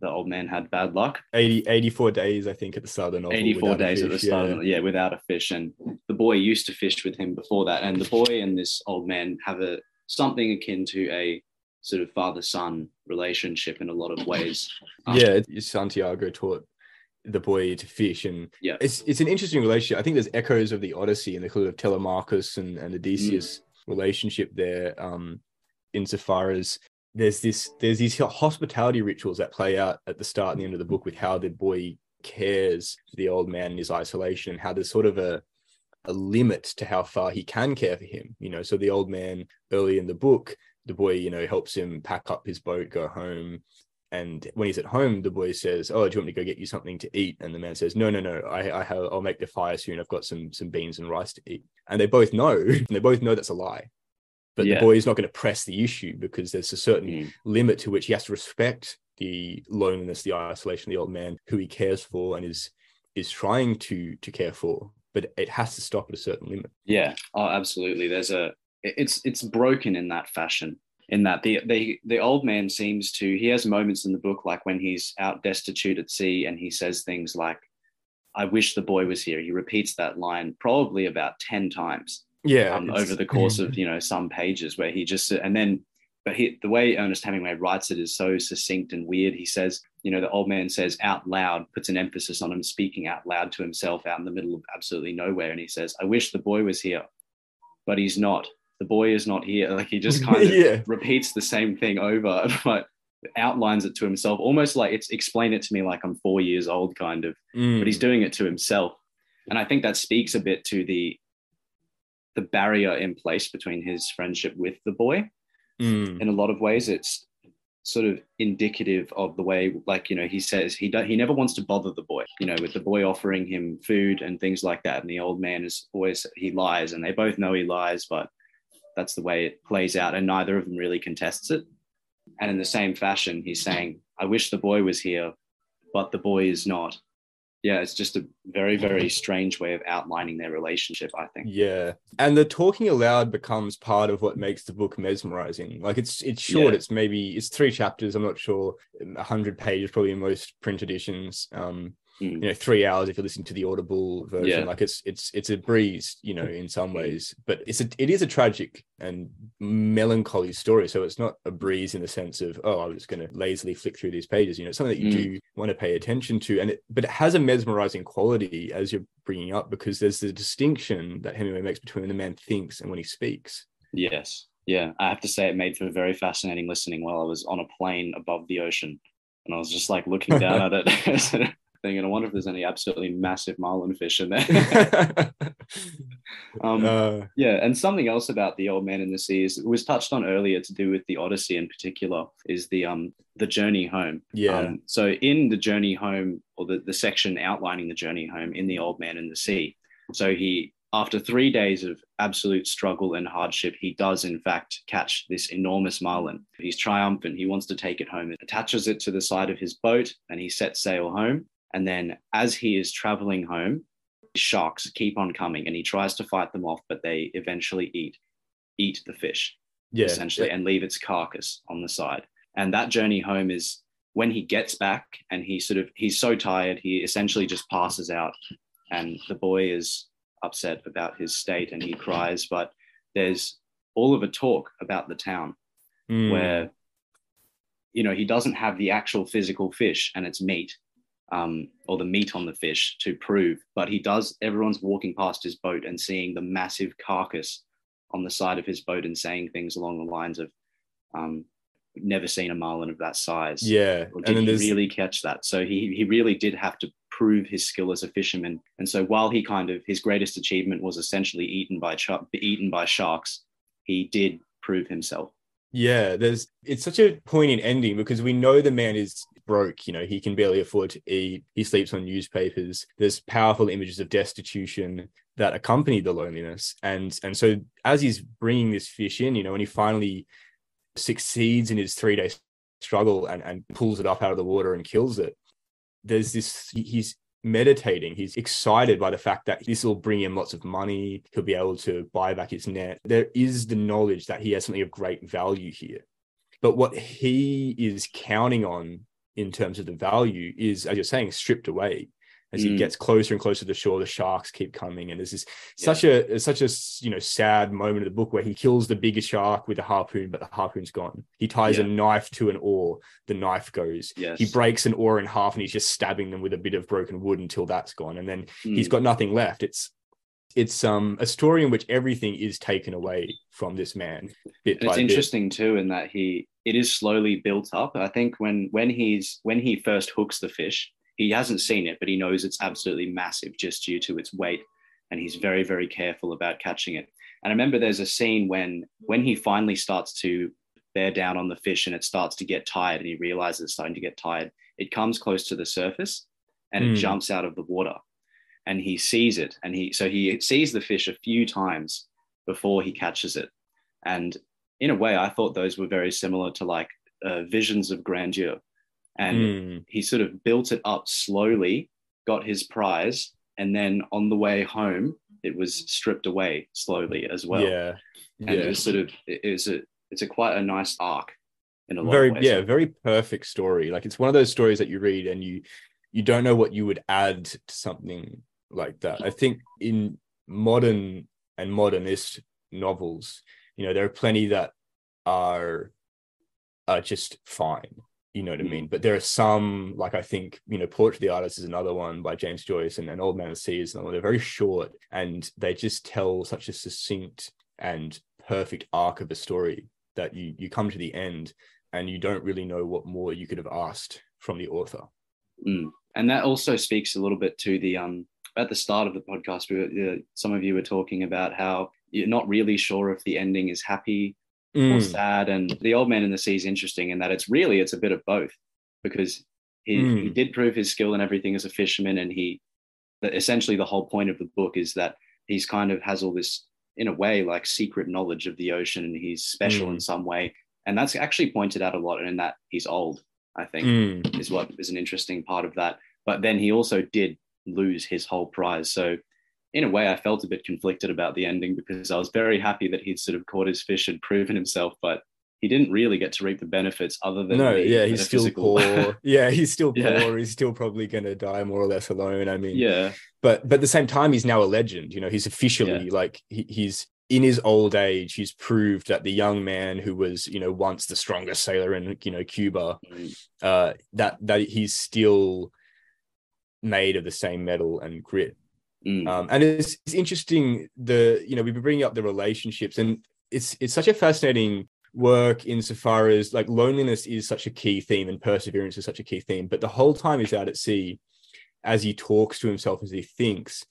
the old man had bad luck. 80, 84 days, I think, at the start of the novel. 84 without a days at the fish, start, yeah. of, yeah, without a fish. And the boy used to fish with him before that. And the boy and this old man have a something akin to a sort of father son relationship in a lot of ways. Um, yeah, Santiago taught the boy to fish, and Yeah. it's it's an interesting relationship. I think there's echoes of the Odyssey and the kind of Telemachus and, and Odysseus relationship there, um, insofar as there's this there's these hospitality rituals that play out at the start and the end of the book with how the boy cares for the old man in his isolation and how there's sort of a a limit to how far he can care for him. You know, so the old man early in the book, the boy, you know, helps him pack up his boat, go home. And when he's at home, the boy says, "Oh, do you want me to go get you something to eat?" And the man says, "No, no, no. I, I have. I'll make the fire soon. I've got some some beans and rice to eat." And they both know. they both know that's a lie. But Yeah. the boy is not going to press the issue because there's a certain Mm. limit to which he has to respect the loneliness, the isolation of the old man who he cares for and is is trying to to care for. But it has to stop at a certain limit. Yeah. Oh, absolutely. There's a it's it's broken in that fashion. In that the the the old man seems to he has moments in the book like when he's out destitute at sea and he says things like, "I wish the boy was here." He repeats that line probably about ten times Yeah, um, over the course of you know some pages where he just and then but he, the way Ernest Hemingway writes it is so succinct and weird. He says, you know, the old man says out loud, puts an emphasis on him speaking out loud to himself out in the middle of absolutely nowhere. And he says, I wish the boy was here, but he's not. The boy is not here. Like he just kind of yeah. repeats the same thing over, but outlines it to himself, almost like it's explain it to me like I'm four years old, kind of. Mm. But he's doing it to himself. And I think that speaks a bit to the the barrier in place between his friendship with the boy. Mm. In a lot of ways, it's sort of indicative of the way, like you know, he says he do, he never wants to bother the boy. You know, with the boy offering him food and things like that, and the old man is always he lies, and they both know he lies, but that's the way it plays out, and neither of them really contests it. And in the same fashion, he's saying, "I wish the boy was here, but the boy is not." Yeah, it's just a very, very strange way of outlining their relationship. I think. Yeah. And the talking aloud becomes part of what makes the book mesmerizing. Like it's it's short. Yeah. It's maybe it's three chapters. I'm not sure. Hundred pages probably in most print editions. Um, Mm. you know, three hours if you're listening to the audible version. Yeah. Like it's it's it's a breeze, you know, in some ways. But it's a it is a tragic and melancholy story. So it's not a breeze in the sense of, oh, I was just gonna lazily flick through these pages. You know, it's something that you Mm. do want to pay attention to. And it but it has a mesmerizing quality as you're bringing up because there's the distinction that Hemingway makes between when the man thinks and when he speaks. Yes. Yeah. I have to say it made for very fascinating listening while I was on a plane above the ocean. And I was just like looking down at it. Thinking, I wonder if there's any absolutely massive marlin fish in there. um, Uh, yeah, and something else about the old man in the sea is it was touched on earlier to do with the Odyssey in particular is the um the journey home. yeah. Um, so in the journey home, or the, the section outlining the journey home in the old man in the sea, so he after three days of absolute struggle and hardship, he does in fact catch this enormous marlin. He's triumphant. He wants to take it home. attaches it to the side of his boat, and he sets sail home. And then, as he is traveling home, sharks keep on coming, and he tries to fight them off, but they eventually eat eat the fish yeah. essentially and leave its carcass on the side. And that journey home is when he gets back and he sort of he's so tired he essentially just passes out and the boy is upset about his state and he cries but there's all of a talk about the town Mm. where you know he doesn't have the actual physical fish and its meat um, or the meat on the fish to prove but he does everyone's walking past his boat and seeing the massive carcass on the side of his boat and saying things along the lines of um, never seen a marlin of that size. Yeah. or did then he there's really catch that? So he, he really did have to prove his skill as a fisherman. And so while he kind of his greatest achievement was essentially eaten by ch- eaten by sharks he did prove himself Yeah, there's it's such a poignant ending because we know the man is broke, you know, he can barely afford to eat, he sleeps on newspapers. There's powerful images of destitution that accompany the loneliness. And and so as he's bringing this fish in, you know, when he finally succeeds in his 3-day struggle and and pulls it up out of the water and kills it, there's this he's meditating. He's excited by the fact that this will bring him lots of money. He'll be able to buy back his net. There is the knowledge that he has something of great value here. But what he is counting on in terms of the value is, as you're saying, stripped away. As he Mm. gets closer and closer to the shore, the sharks keep coming, and there's this such a such a you know sad moment of the book where he kills the biggest shark with a harpoon, but the harpoon's gone. He ties a knife to an oar, the knife goes. yes He breaks an oar in half, and he's just stabbing them with a bit of broken wood until that's gone, and then he's got nothing left. It's it's um a story in which everything is taken away from this man bit it's bit. interesting too in that he it is slowly built up i think when when he's when he first hooks the fish he hasn't seen it but he knows it's absolutely massive just due to its weight and he's very very careful about catching it. And i remember there's a scene when when he finally starts to bear down on the fish and it starts to get tired and he realizes it's starting to get tired it comes close to the surface and it Mm. jumps out of the water. And he sees it and he so he sees the fish a few times before he catches it. And in a way i thought those were very similar to like uh, visions of grandeur and Mm, he sort of built it up slowly got his prize and then on the way home it was stripped away slowly as well. Yeah, and it yeah. was sort of it is a it's a quite a nice arc in a lot very of ways. yeah very perfect story. Like it's one of those stories that you read and you you don't know what you would add to something like that. I think in modern and modernist novels you know there are plenty that are are just fine You know what I Mm. mean? But there are some, like I think, you know, Portrait of the Artist is another one by James Joyce and, and Old Man of the Sea is another one. They're very short and they just tell such a succinct and perfect arc of a story that you you come to the end and you don't really know what more you could have asked from the author. Mm. And that also speaks a little bit to the um at the start of the podcast. We were, uh, some of you were talking about how you're not really sure if the ending is happy or Mm, sad. And the old man in the sea is interesting in that it's really it's a bit of both because he, he Mm. did prove his skill and everything as a fisherman, and he essentially the whole point of the book is that he's kind of has all this in a way like secret knowledge of the ocean and he's special in some way and that's actually pointed out a lot in that he's old i think mm, is what is an interesting part of that. But then he also did lose his whole prize. So in a way, I felt a bit conflicted about the ending because I was very happy that he'd sort of caught his fish and proven himself, but he didn't really get to reap the benefits other than no, yeah, he's still poor. yeah, he's still poor. Yeah. He's still probably gonna die more or less alone. I mean, yeah, but but at the same time he's now a legend you know he's officially like he, he's in his old age he's proved that the young man who was you know once the strongest sailor in you know cuba Mm, uh that that he's still made of the same mettle and grit mm, um and it's, it's interesting the you know we've been bringing up the relationships and it's it's such a fascinating work insofar as like loneliness is such a key theme and perseverance is such a key theme but the whole time he's out at sea as he talks to himself as he thinks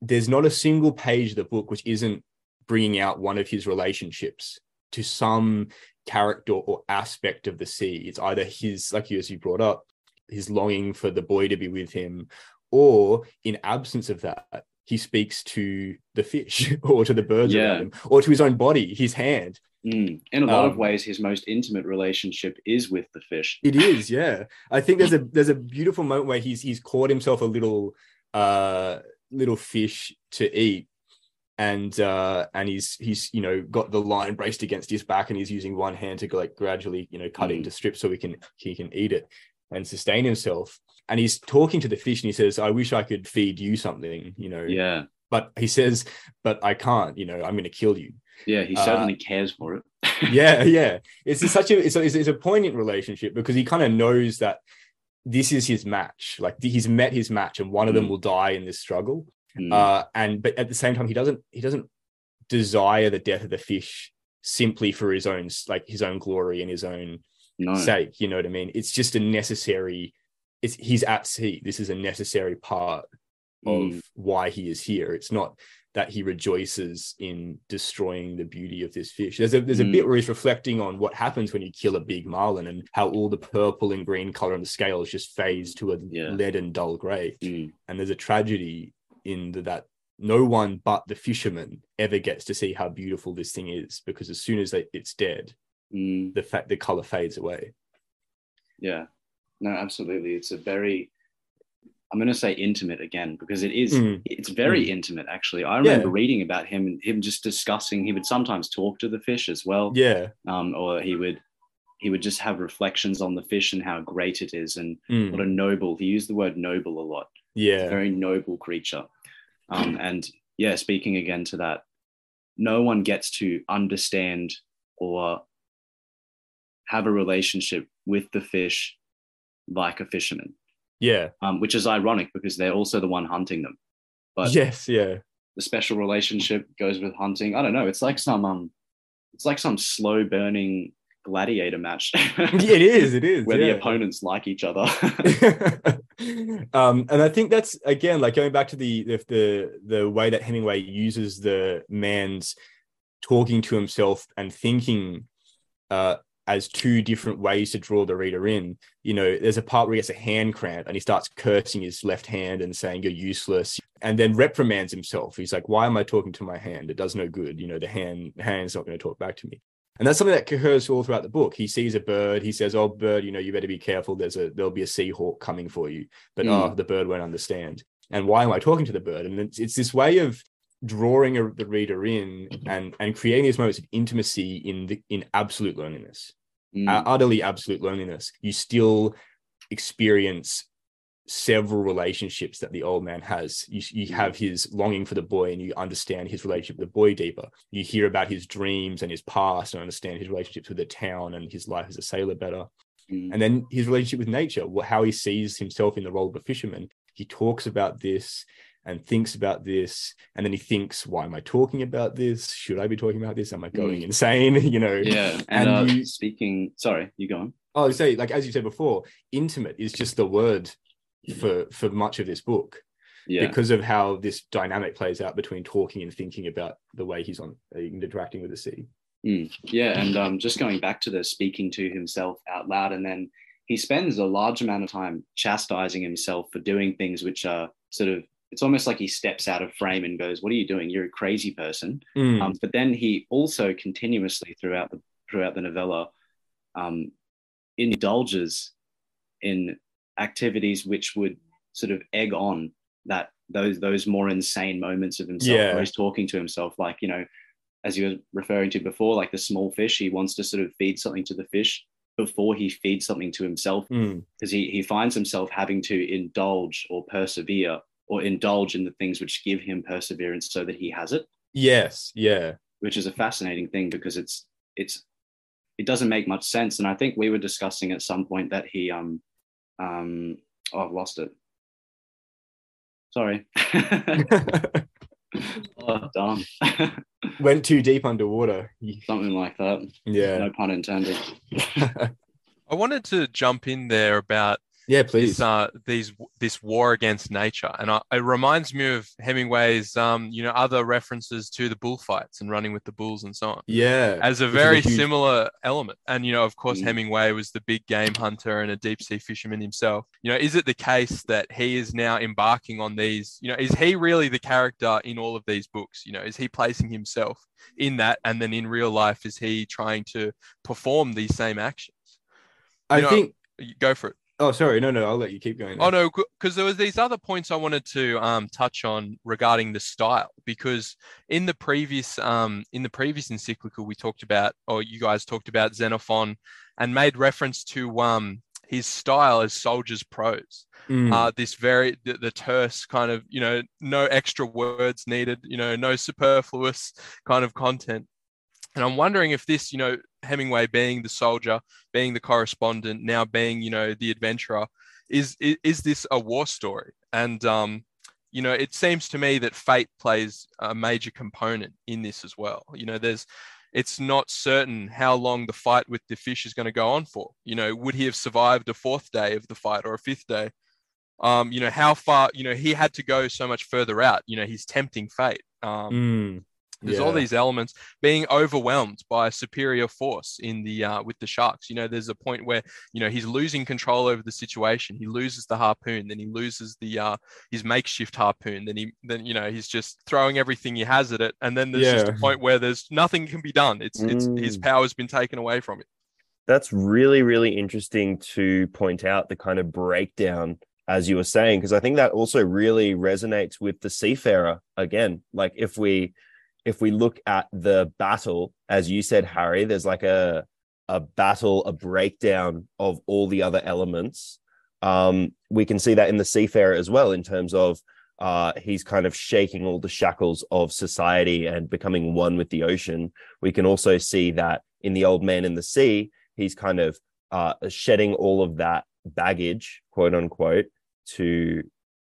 there's not a single page of the book which isn't bringing out one of his relationships to some character or aspect of the sea. It's either his like you as you brought up his longing for the boy to be with him or in absence of that he speaks to the fish or to the birds Yeah. around him or to his own body his hand mm. In a lot of Um, ways, his most intimate relationship is with the fish. It is, yeah. I think there's a there's a beautiful moment where he's he's caught himself a little uh little fish to eat and uh and he's he's you know got the line braced against his back and he's using one hand to like gradually you know cut Mm. into strips so he can he can eat it and sustain himself and he's talking to the fish and he says i wish i could feed you something you know. Yeah, but he says but i can't you know i'm going to kill you. Yeah, he Uh, certainly cares for it. yeah yeah. It's such a it's a, it's a- poignant relationship because he kind of knows that this is his match. Like he's met his match and one of them Mm. will die in this struggle. Mm, uh and but at the same time he doesn't he doesn't desire the death of the fish simply for his own like his own glory and his own no, sake you know what i mean? It's just a necessary it's he's at sea this is a necessary part of Mm. why he is here it's not that he rejoices in destroying the beauty of this fish there's a there's a Mm. bit where he's reflecting on what happens when you kill a big marlin and how all the purple and green color on the scales just fades to a Yeah. leaden dull gray Mm, and there's a tragedy in the, that no one but the fisherman ever gets to see how beautiful this thing is because as soon as they, it's dead mm. the fact the color fades away Yeah, no, absolutely. It's a very, I'm going to say intimate again because it is, Mm. it's very Mm. intimate actually. I remember Yeah. reading about him and him just discussing, he would sometimes talk to the fish as well. yeah Um, or he would, he would just have reflections on the fish and how great it is and Mm. what a noble, he used the word noble a lot, yeah very noble creature. Um, and yeah, speaking again to that, no one gets to understand or have a relationship with the fish like a fisherman, yeah um, which is ironic because they're also the one hunting them. But yes yeah the special relationship goes with hunting. I don't know. It's like some um, it's like some slow burning gladiator match. it is it is where yeah. the opponents like each other. um and i think that's again like going back to the the the, the way that hemingway uses the man's talking to himself and thinking uh as two different ways to draw the reader in you know there's a part where he gets a hand cramp and he starts cursing his left hand and saying you're useless and then reprimands himself he's like why am i talking to my hand it does no good you know the hand hand's not going to talk back to me and that's something that occurs all throughout the book. He sees a bird. He says, "Oh, bird, you know, you better be careful. There's a there'll be a seahawk coming for you." But Mm. oh, the bird won't understand. And why am I talking to the bird? And it's, it's this way of drawing a, the reader in and and creating these moments of intimacy in the in absolute loneliness, Mm, uh, utterly absolute loneliness. You still experience several relationships that the old man has. You, you have his longing for the boy and you understand his relationship with the boy deeper. You hear about his dreams and his past and understand his relationships with the town and his life as a sailor better. Mm. and then his relationship with nature, how he sees himself in the role of a fisherman. He talks about this and thinks about this, and then he thinks, "Why am I talking about this? Should I be talking about this? Am I going insane?" you know. yeah. And And, uh, you- speaking, sorry, you go on. Oh, say like as you said before, intimate is just the word for for much of this book Yeah. because of how this dynamic plays out between talking and thinking about the way he's on uh, interacting with the sea. Mm, yeah, and um, just going back to the speaking to himself out loud, and then he spends a large amount of time chastising himself for doing things which are sort of. It's almost like he steps out of frame and goes, "What are you doing? You're a crazy person." Mm. Um, but then he also continuously throughout the throughout the novella um, indulges in activities which would sort of egg on that those those more insane moments of himself Yeah. where he's talking to himself like you know as you were referring to before like the small fish he wants to sort of feed something to the fish before he feeds something to himself Mm. because he, he finds himself having to indulge or persevere or indulge in the things which give him perseverance so that he has it Yes, yeah. which is a fascinating thing because it's it's it doesn't make much sense. And I think we were discussing at some point that he um um oh I've lost it. Sorry. oh darn. Went too deep underwater. Something like that. Yeah. No pun intended. I wanted to jump in there about yeah, please. this uh, these this war against nature, and I, it reminds me of Hemingway's um, you know other references to the bullfights and running with the bulls and so on. yeah. as a is a very huge- similar element. And, you know, of course, Mm. Hemingway was the big game hunter and a deep sea fisherman himself. You know, is it the case that he is now embarking on these? You know, is he really the character in all of these books? You know, is he placing himself in that? And then in real life, is he trying to perform these same actions? I know, think. Go for it. Oh, sorry. No, no. I'll let you keep going. Oh no, because there was these other points I wanted to um, touch on regarding the style. Because in the previous um, in the previous encyclical, we talked about, or you guys talked about Xenophon, and made reference to um, his style as soldier's prose. Mm. Uh, this very the, the terse kind of you know no extra words needed, you know no superfluous kind of content. And I'm wondering if this, you know, Hemingway being the soldier, being the correspondent, now being, you know, the adventurer, is is, is this a war story? And um, you know, it seems to me that fate plays a major component in this as well. You know, there's it's not certain how long the fight with the fish is going to go on for. You know, would he have survived a fourth day of the fight or a fifth day? Um, you know, how far, you know, he had to go so much further out. You know, he's tempting fate. Um, Mm. There's all these elements being overwhelmed by a superior force in the uh, with the sharks. You know, there's a point where you know he's losing control over the situation. He loses the harpoon, then he loses the uh, his makeshift harpoon. Then he then you know he's just throwing everything he has at it, and then there's just a point where there's nothing can be done. It's it's his Mm. power's been taken away from it. That's really, really interesting to point out the kind of breakdown, as you were saying, because I think that also really resonates with the seafarer again. Like if we if we look at the battle, as you said, Harry, there's like a a battle, a breakdown of all the other elements. Um, we can see that in the seafarer as well, in terms of uh, he's kind of shaking all the shackles of society and becoming one with the ocean. We can also see that in the old man in the sea, he's kind of uh, shedding all of that baggage, quote unquote, to,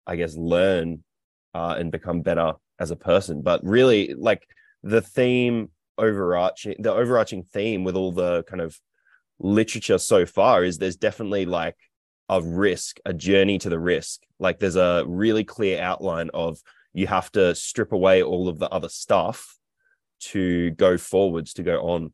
I guess, learn uh, and become better as a person. But really, like the theme overarching, the overarching theme with all the kind of literature so far is there's definitely like a risk, a journey to the risk. Like there's a really clear outline of you have to strip away all of the other stuff to go forwards, to go on.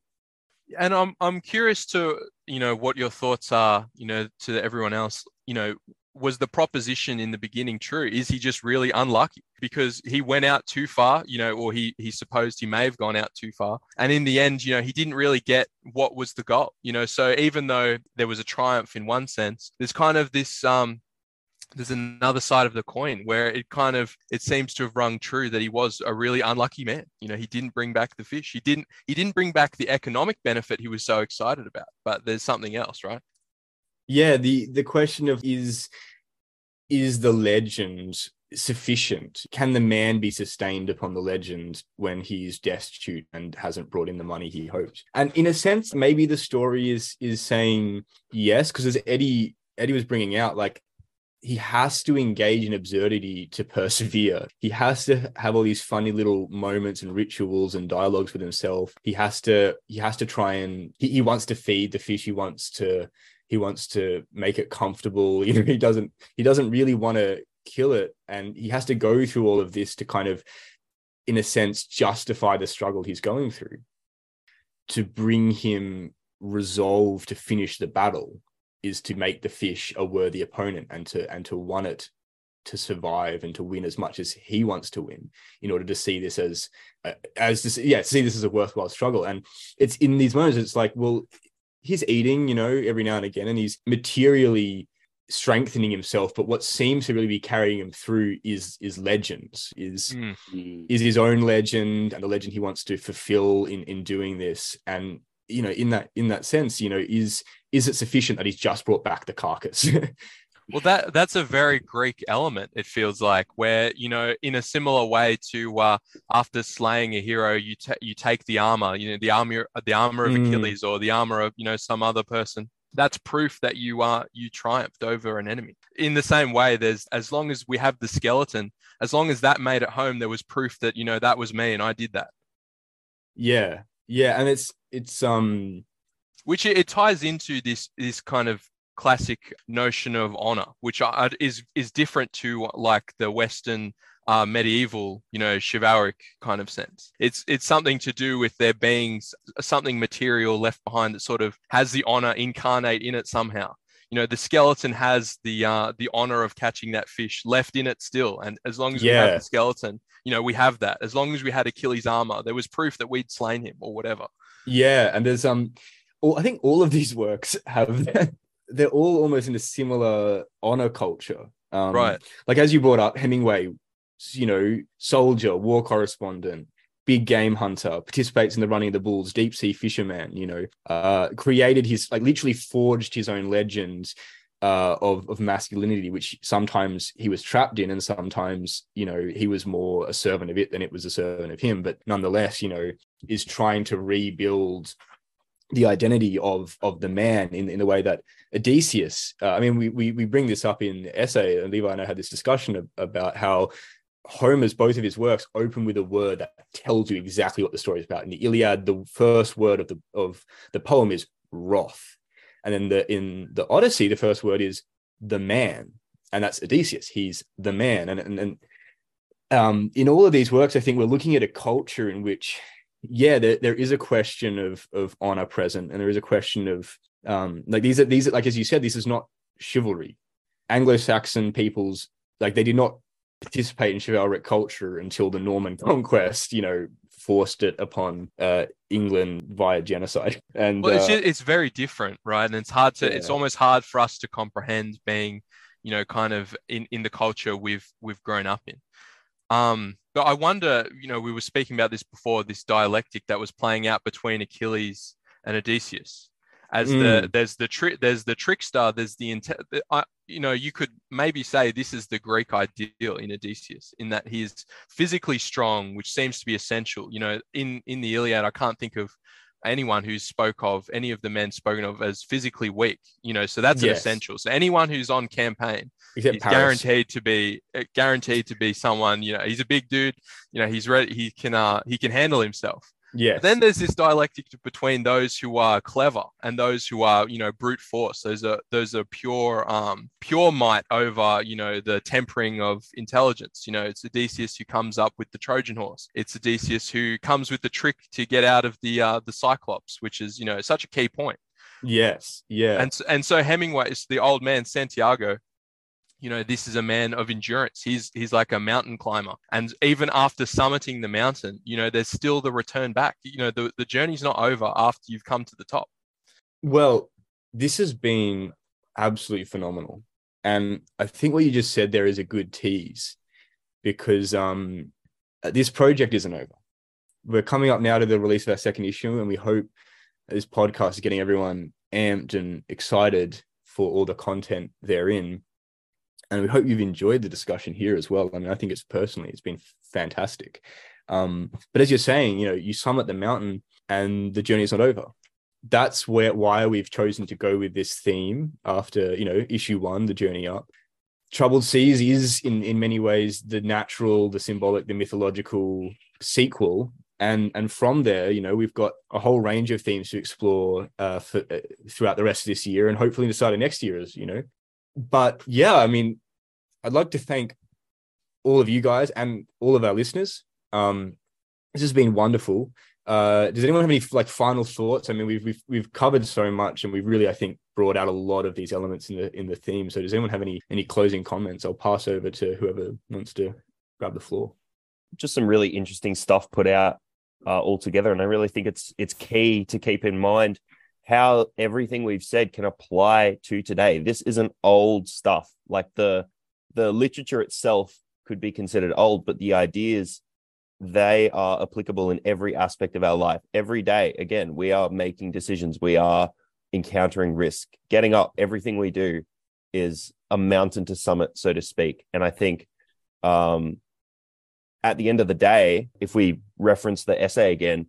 and I'm I'm curious to you know what your thoughts are you know to everyone else you know was the proposition in the beginning true? Is he just really unlucky? Because he went out too far you know or he he supposed he may have gone out too far. And in the end you know he didn't really get what was the goal you know. So even though there was a triumph in one sense there's kind of this um there's another side of the coin where it kind of it seems to have rung true that he was a really unlucky man. You know he didn't bring back the fish. He didn't he didn't bring back the economic benefit he was so excited about but there's something else right yeah the the question of is is the legend sufficient? Can the man be sustained upon the legend when he's destitute and hasn't brought in the money he hoped? And in a sense, maybe the story is is saying yes, because as Eddie Eddie was bringing out, like he has to engage in absurdity to persevere. He has to have all these funny little moments and rituals and dialogues with himself. He has to he has to try and he, he wants to feed the fish. He wants to he wants to make it comfortable. You know, he doesn't he doesn't really want to kill it. And he has to go through all of this to kind of, in a sense, justify the struggle he's going through to bring him resolve to finish the battle is to make the fish a worthy opponent and to and to want it to survive and to win as much as he wants to win in order to see this as uh, as this yeah see this as a worthwhile struggle and it's in these moments it's like well he's eating you know every now and again and he's materially strengthening himself but what seems to really be carrying him through is is legends is Mm. is his own legend and the legend he wants to fulfill in in doing this. And you know in that in that sense you know is is it sufficient that he's just brought back the carcass Well, that that's a very Greek element. It feels like where you know, in a similar way to uh, after slaying a hero, you you take the armor, you know, the armor the armor of Mm. Achilles or the armor of you know some other person. That's proof that you are you triumphed over an enemy. In the same way, there's as long as we have the skeleton, as long as that made it home, there was proof that you know that was me and I did that. yeah yeah and it's it's um which it, it ties into this this kind of classic notion of honor which is is different to like the western uh, medieval you know chivalric kind of sense. It's it's something to do with there being something material left behind that sort of has the honor incarnate in it somehow. You know the skeleton has the uh the honor of catching that fish left in it still. And as long as we have the skeleton you know we have that. As long as we had achilles armor there was proof that we'd slain him or whatever. Yeah and there's um all, i think all of these works have they're all almost in a similar honor culture um Right. like as you brought up hemingway you know soldier war correspondent big game hunter participates in the running of the bulls deep sea fisherman you know uh created his like literally forged his own legend uh of of masculinity which sometimes he was trapped in and sometimes you know he was more a servant of it than it was a servant of him but nonetheless you know is trying to rebuild the identity of of the man in, in the way that Odysseus. Uh, I mean, we, we we bring this up in the essay, and Levi and I had this discussion ab- about how Homer's both of his works open with a word that tells you exactly what the story is about. In the Iliad, the first word of the of the poem is wrath, and then the in the Odyssey, the first word is the man, and that's Odysseus. He's the man, and and, and um, in all of these works, I think we're looking at a culture in which yeah there, there is a question of of honor present and there is a question of um like these are these are like as you said this is not chivalry. Anglo-saxon peoples like they did not participate in chivalric culture until the norman conquest you know forced it upon uh england via genocide. And well it's, uh, just, it's very different right? And it's hard to it's almost hard for us to comprehend being you know kind of in in the culture we've we've grown up in um but i wonder you know we were speaking about this before this dialectic that was playing out between achilles and odysseus as the Mm. there's the trick there's the trickster there's the inte- the- I you know you could maybe say this is the greek ideal in odysseus in that he's physically strong which seems to be essential you know in in the iliad i can't think of anyone who spoke of any of the men spoken of as physically weak you know so that's an essential. So anyone who's on campaign except Paris. guaranteed to be uh, guaranteed to be someone you know he's a big dude you know he's ready he can uh he can handle himself yes but then there's this dialectic between those who are clever and those who are, you know, brute force. Those are those are pure, um, pure might over, you know, the tempering of intelligence. You know, it's Odysseus who comes up with the Trojan horse. It's Odysseus who comes with the trick to get out of the uh, the Cyclops, which is, you know, such a key point. yes yeah And and so Hemingway is the old man Santiago. You know, this is a man of endurance. He's he's like a mountain climber. And even after summiting the mountain, you know, there's still the return back. You know, the, the journey's not over after you've come to the top. Well, this has been absolutely phenomenal. And I think what you just said there is a good tease because um, this project isn't over. We're coming up now to the release of our second issue, and we hope this podcast is getting everyone amped and excited for all the content therein. And we hope you've enjoyed the discussion here as well. I mean, I think it's personally it's been fantastic. Um, but as you're saying, you know, you summit the mountain and the journey is not over. That's where why we've chosen to go with this theme after you know issue one, the journey up. Troubled Seas is in in many ways the natural, the symbolic, the mythological sequel and and from there you know we've got a whole range of themes to explore uh, for, uh, throughout the rest of this year and hopefully the start of next year as you know but yeah i mean i'd like to thank all of you guys and all of our listeners. Um this has been wonderful. Uh does anyone have any like final thoughts? I mean we've we've, we've covered so much and we've really i think brought out a lot of these elements in the in the theme. So does anyone have any any closing comments? I'll pass over to whoever wants to grab the floor. Just some really interesting stuff put out uh, all together, And I really think it's it's key to keep in mind how everything we've said can apply to today. This isn't old stuff. Like the the literature itself could be considered old, but the ideas they are applicable in every aspect of our life. Every day, again, we are making decisions. We are encountering risk. Getting up, everything we do is a mountain to summit, so to speak. And I think um, at the end of the day, if we reference the essay again,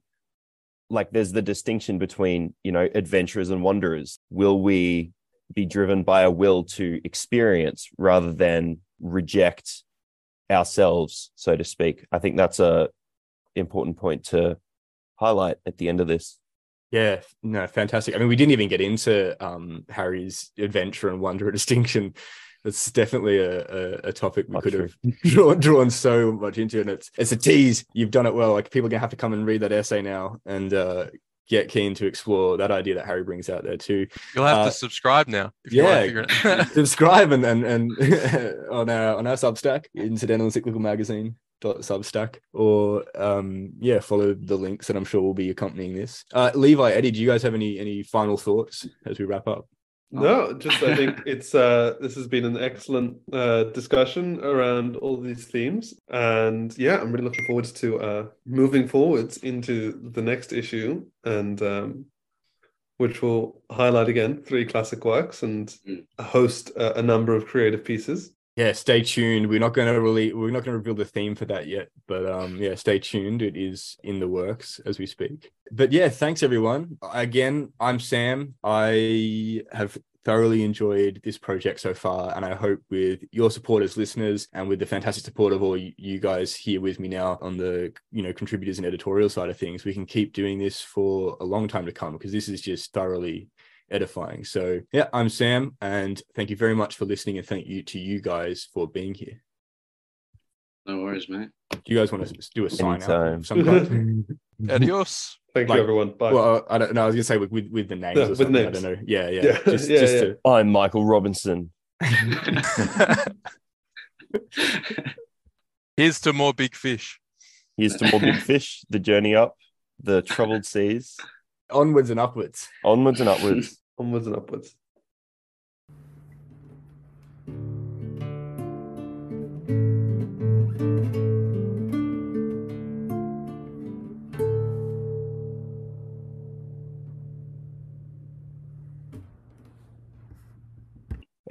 like there's the distinction between, you know, adventurers and wanderers. Will we be driven by a will to experience rather than reject ourselves, so to speak? I think that's a important point to highlight at the end of this. Yeah, no, fantastic. I mean, we didn't even get into um, Harry's adventure and wonder distinction it's definitely a, a, a topic we Not could true. have drawn, drawn so much into, and it's it's a tease. You've done it well. Like people are gonna have to come and read that essay now and uh, get keen to explore that idea that Harry brings out there too. You'll have uh, to subscribe now. yeah, subscribe and and and on our on our Substack, Incidental Encyclical Magazine substack or um yeah follow the links that i'm sure will be accompanying this uh levi eddie do you guys have any any final thoughts as we wrap up no, just I think it's uh this has been an excellent uh discussion around all these themes. And yeah, I'm really looking forward to uh moving forwards into the next issue and um which will highlight again three classic works and mm. host a, a number of creative pieces yeah stay tuned. We're not going to really we're not going to reveal the theme for that yet but um yeah stay tuned. It is in the works as we speak. But yeah thanks everyone. Again i'm sam. I have thoroughly enjoyed this project so far and i hope with your support as listeners and with the fantastic support of all you guys here with me now on the you know contributors and editorial side of things we can keep doing this for a long time to come because this is just thoroughly edifying. So, yeah, I'm Sam, and thank you very much for listening, and thank you to you guys for being here. No worries, mate. Do you guys want to do a sign Anytime. out? Some kind? Adios. Thank like, you, everyone. Bye. Well, I don't know. I was gonna say with with, with the names. or with names. I don't know. Yeah, yeah. yeah. Just, yeah, just yeah. To... I'm Michael Robinson. Here's to more big fish. Here's to more big fish. The journey up the troubled seas. Onwards and upwards. Onwards and upwards. Onwards and upwards.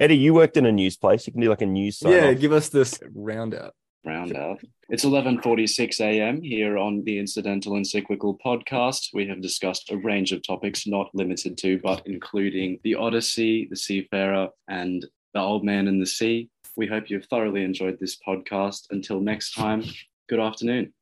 Eddie, you worked in a news place. You can do like a news. Yeah, off. give us this round out. Round out. It's 11:46 a.m. here on the Incidental Encyclical podcast. We have discussed a range of topics, not limited to, but including the Odyssey, the Seafarer, and the Old Man in the Sea. We hope you've thoroughly enjoyed this podcast. Until next time, good afternoon.